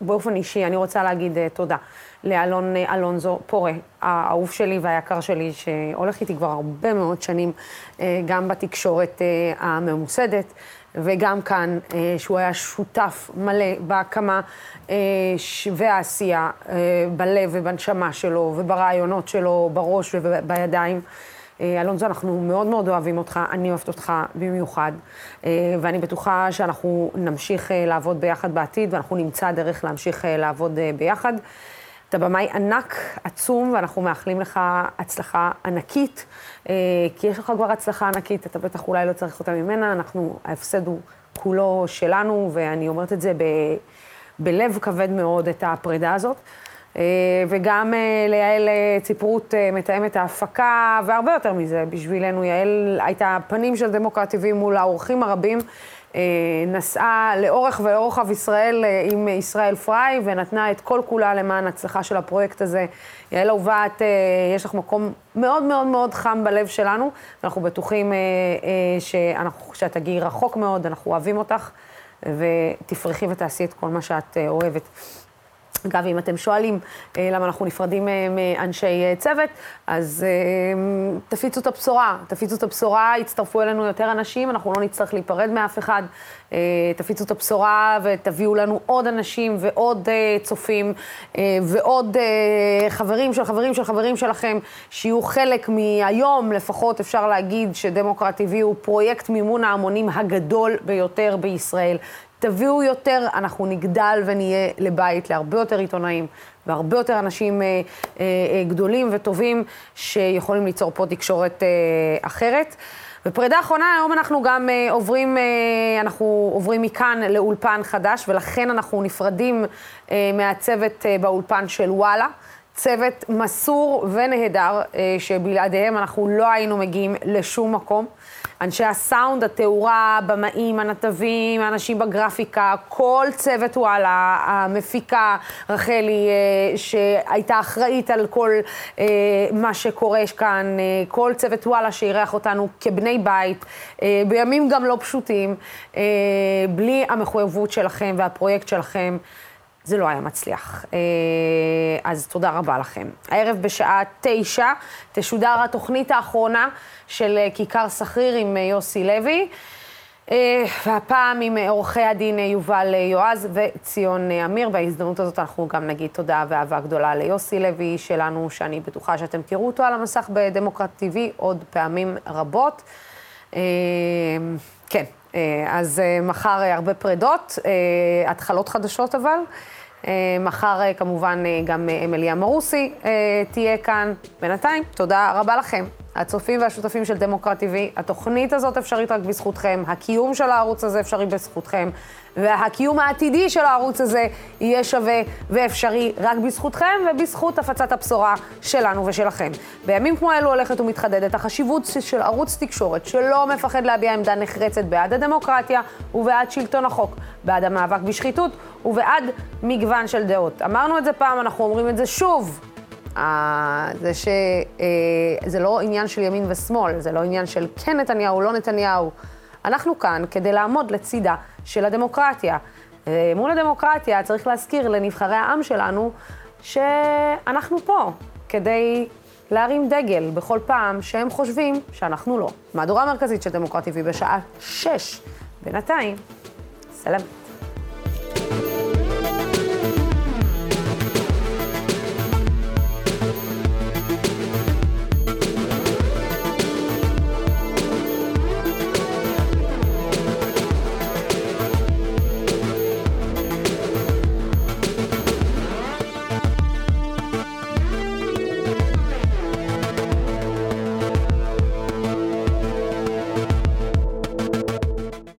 באופן אישי, אני רוצה להגיד תודה לאלון אלונזו פורה, האהוב שלי והיקר שלי, שהולך איתי כבר הרבה מאוד שנים, גם בתקשורת הממוסדת. וגם כאן, שהוא היה שותף מלא בהקמה והעשייה, אה, בלב ובנשמה שלו, וברעיונות שלו, בראש ובידיים. אה, אלונזו, אנחנו מאוד מאוד אוהבים אותך, אני אוהבת אותך במיוחד, אה, ואני בטוחה שאנחנו נמשיך אה, לעבוד ביחד בעתיד, ואנחנו נמצא דרך להמשיך אה, לעבוד אה, ביחד. אתה במאי ענק, עצום, ואנחנו מאחלים לך הצלחה ענקית, אה, כי יש לך כבר הצלחה ענקית, אתה בטח אולי לא צריך אותה ממנה, אנחנו, ההפסד הוא כולו שלנו, ואני אומרת את זה ב, בלב כבד מאוד, את הפרידה הזאת. אה, וגם אה, ליעל אה, ציפרות, מתאמת ההפקה, והרבה יותר מזה, בשבילנו יעל הייתה הפנים של דמוקרט TV מול האורחים הרבים. נסעה לאורך ולרוחב ישראל עם ישראל פריי, ונתנה את כל כולה למען הצלחה של הפרויקט הזה. יעל אהובה, את, יש לך מקום מאוד מאוד מאוד חם בלב שלנו, ואנחנו בטוחים שאנחנו, שאת תגיעי רחוק מאוד, אנחנו אוהבים אותך, ותפרחי ותעשי את כל מה שאת אה, אוהבת. אגב, אם אתם שואלים אה, למה אנחנו נפרדים אה, מאנשי אה, צוות, אז תפיצו את הבשורה, תפיצו את הבשורה, יצטרפו אלינו יותר אנשים, אנחנו לא נצטרך להיפרד מאף אחד. תפיצו את הבשורה ותביאו לנו עוד אנשים ועוד צופים ועוד חברים של חברים של חברים שלכם, שיהיו חלק מהיום, לפחות אפשר להגיד שדמוקרט TV הוא פרויקט מימון ההמונים הגדול ביותר בישראל. תביאו יותר, אנחנו נגדל ונהיה לבית להרבה יותר עיתונאים והרבה יותר אנשים אה, אה, אה, גדולים וטובים שיכולים ליצור פה תקשורת אה, אחרת. ופרידה אחרונה, היום אנחנו גם אה, עוברים, אה, אנחנו עוברים מכאן לאולפן חדש, ולכן אנחנו נפרדים אה, מהצוות אה, באולפן של וואלה. צוות מסור ונהדר, אה, שבלעדיהם אנחנו לא היינו מגיעים לשום מקום. אנשי הסאונד, התאורה, הבמאים, הנתבים, האנשים בגרפיקה, כל צוות וואלה, המפיקה רחלי, אה, שהייתה אחראית על כל אה, מה שקורה כאן, אה, כל צוות וואלה שאירח אותנו כבני בית, אה, בימים גם לא פשוטים, אה, בלי המחויבות שלכם והפרויקט שלכם. זה לא היה מצליח. אה, אז תודה רבה לכם. הערב בשעה תשע תשודר התוכנית האחרונה של אה, כיכר סחריר עם אה, יוסי לוי, והפעם עם עורכי הדין יובל יועז וציון אמיר. בהזדמנות הזאת אנחנו גם נגיד תודה ואהבה גדולה ליוסי לוי שלנו, שאני בטוחה שאתם תראו אותו על המסך בדמוקרט TV עוד פעמים רבות. כן, אז מחר הרבה פרדות, התחלות חדשות אבל. אה, מחר אה, כמובן אה, גם אמיליה מרוסי תהיה כאן. בינתיים, תודה רבה לכם, הצופים והשותפים של דמוקרט TV. התוכנית הזאת אפשרית רק בזכותכם, הקיום של הערוץ הזה אפשרי בזכותכם, והקיום העתידי של הערוץ הזה יהיה שווה ואפשרי רק בזכותכם ובזכות הפצת הבשורה שלנו ושלכם. בימים כמו אלו הולכת ומתחדדת החשיבות של ערוץ תקשורת שלא מפחד להביע עמדה נחרצת בעד הדמוקרטיה ובעד שלטון החוק, בעד המאבק בשחיתות ובעד מגוון של דעות. אמרנו את זה פעם, אנחנו אומרים את זה שוב. זה שזה לא עניין של ימין ושמאל, זה לא עניין של כן נתניהו, לא נתניהו. אנחנו כאן כדי לעמוד לצידה של הדמוקרטיה. מול הדמוקרטיה צריך להזכיר לנבחרי העם שלנו שאנחנו פה כדי להרים דגל בכל פעם שהם חושבים שאנחנו לא. מהדורה מרכזית של דמוקרטי בשעה שש. בינתיים, סלם.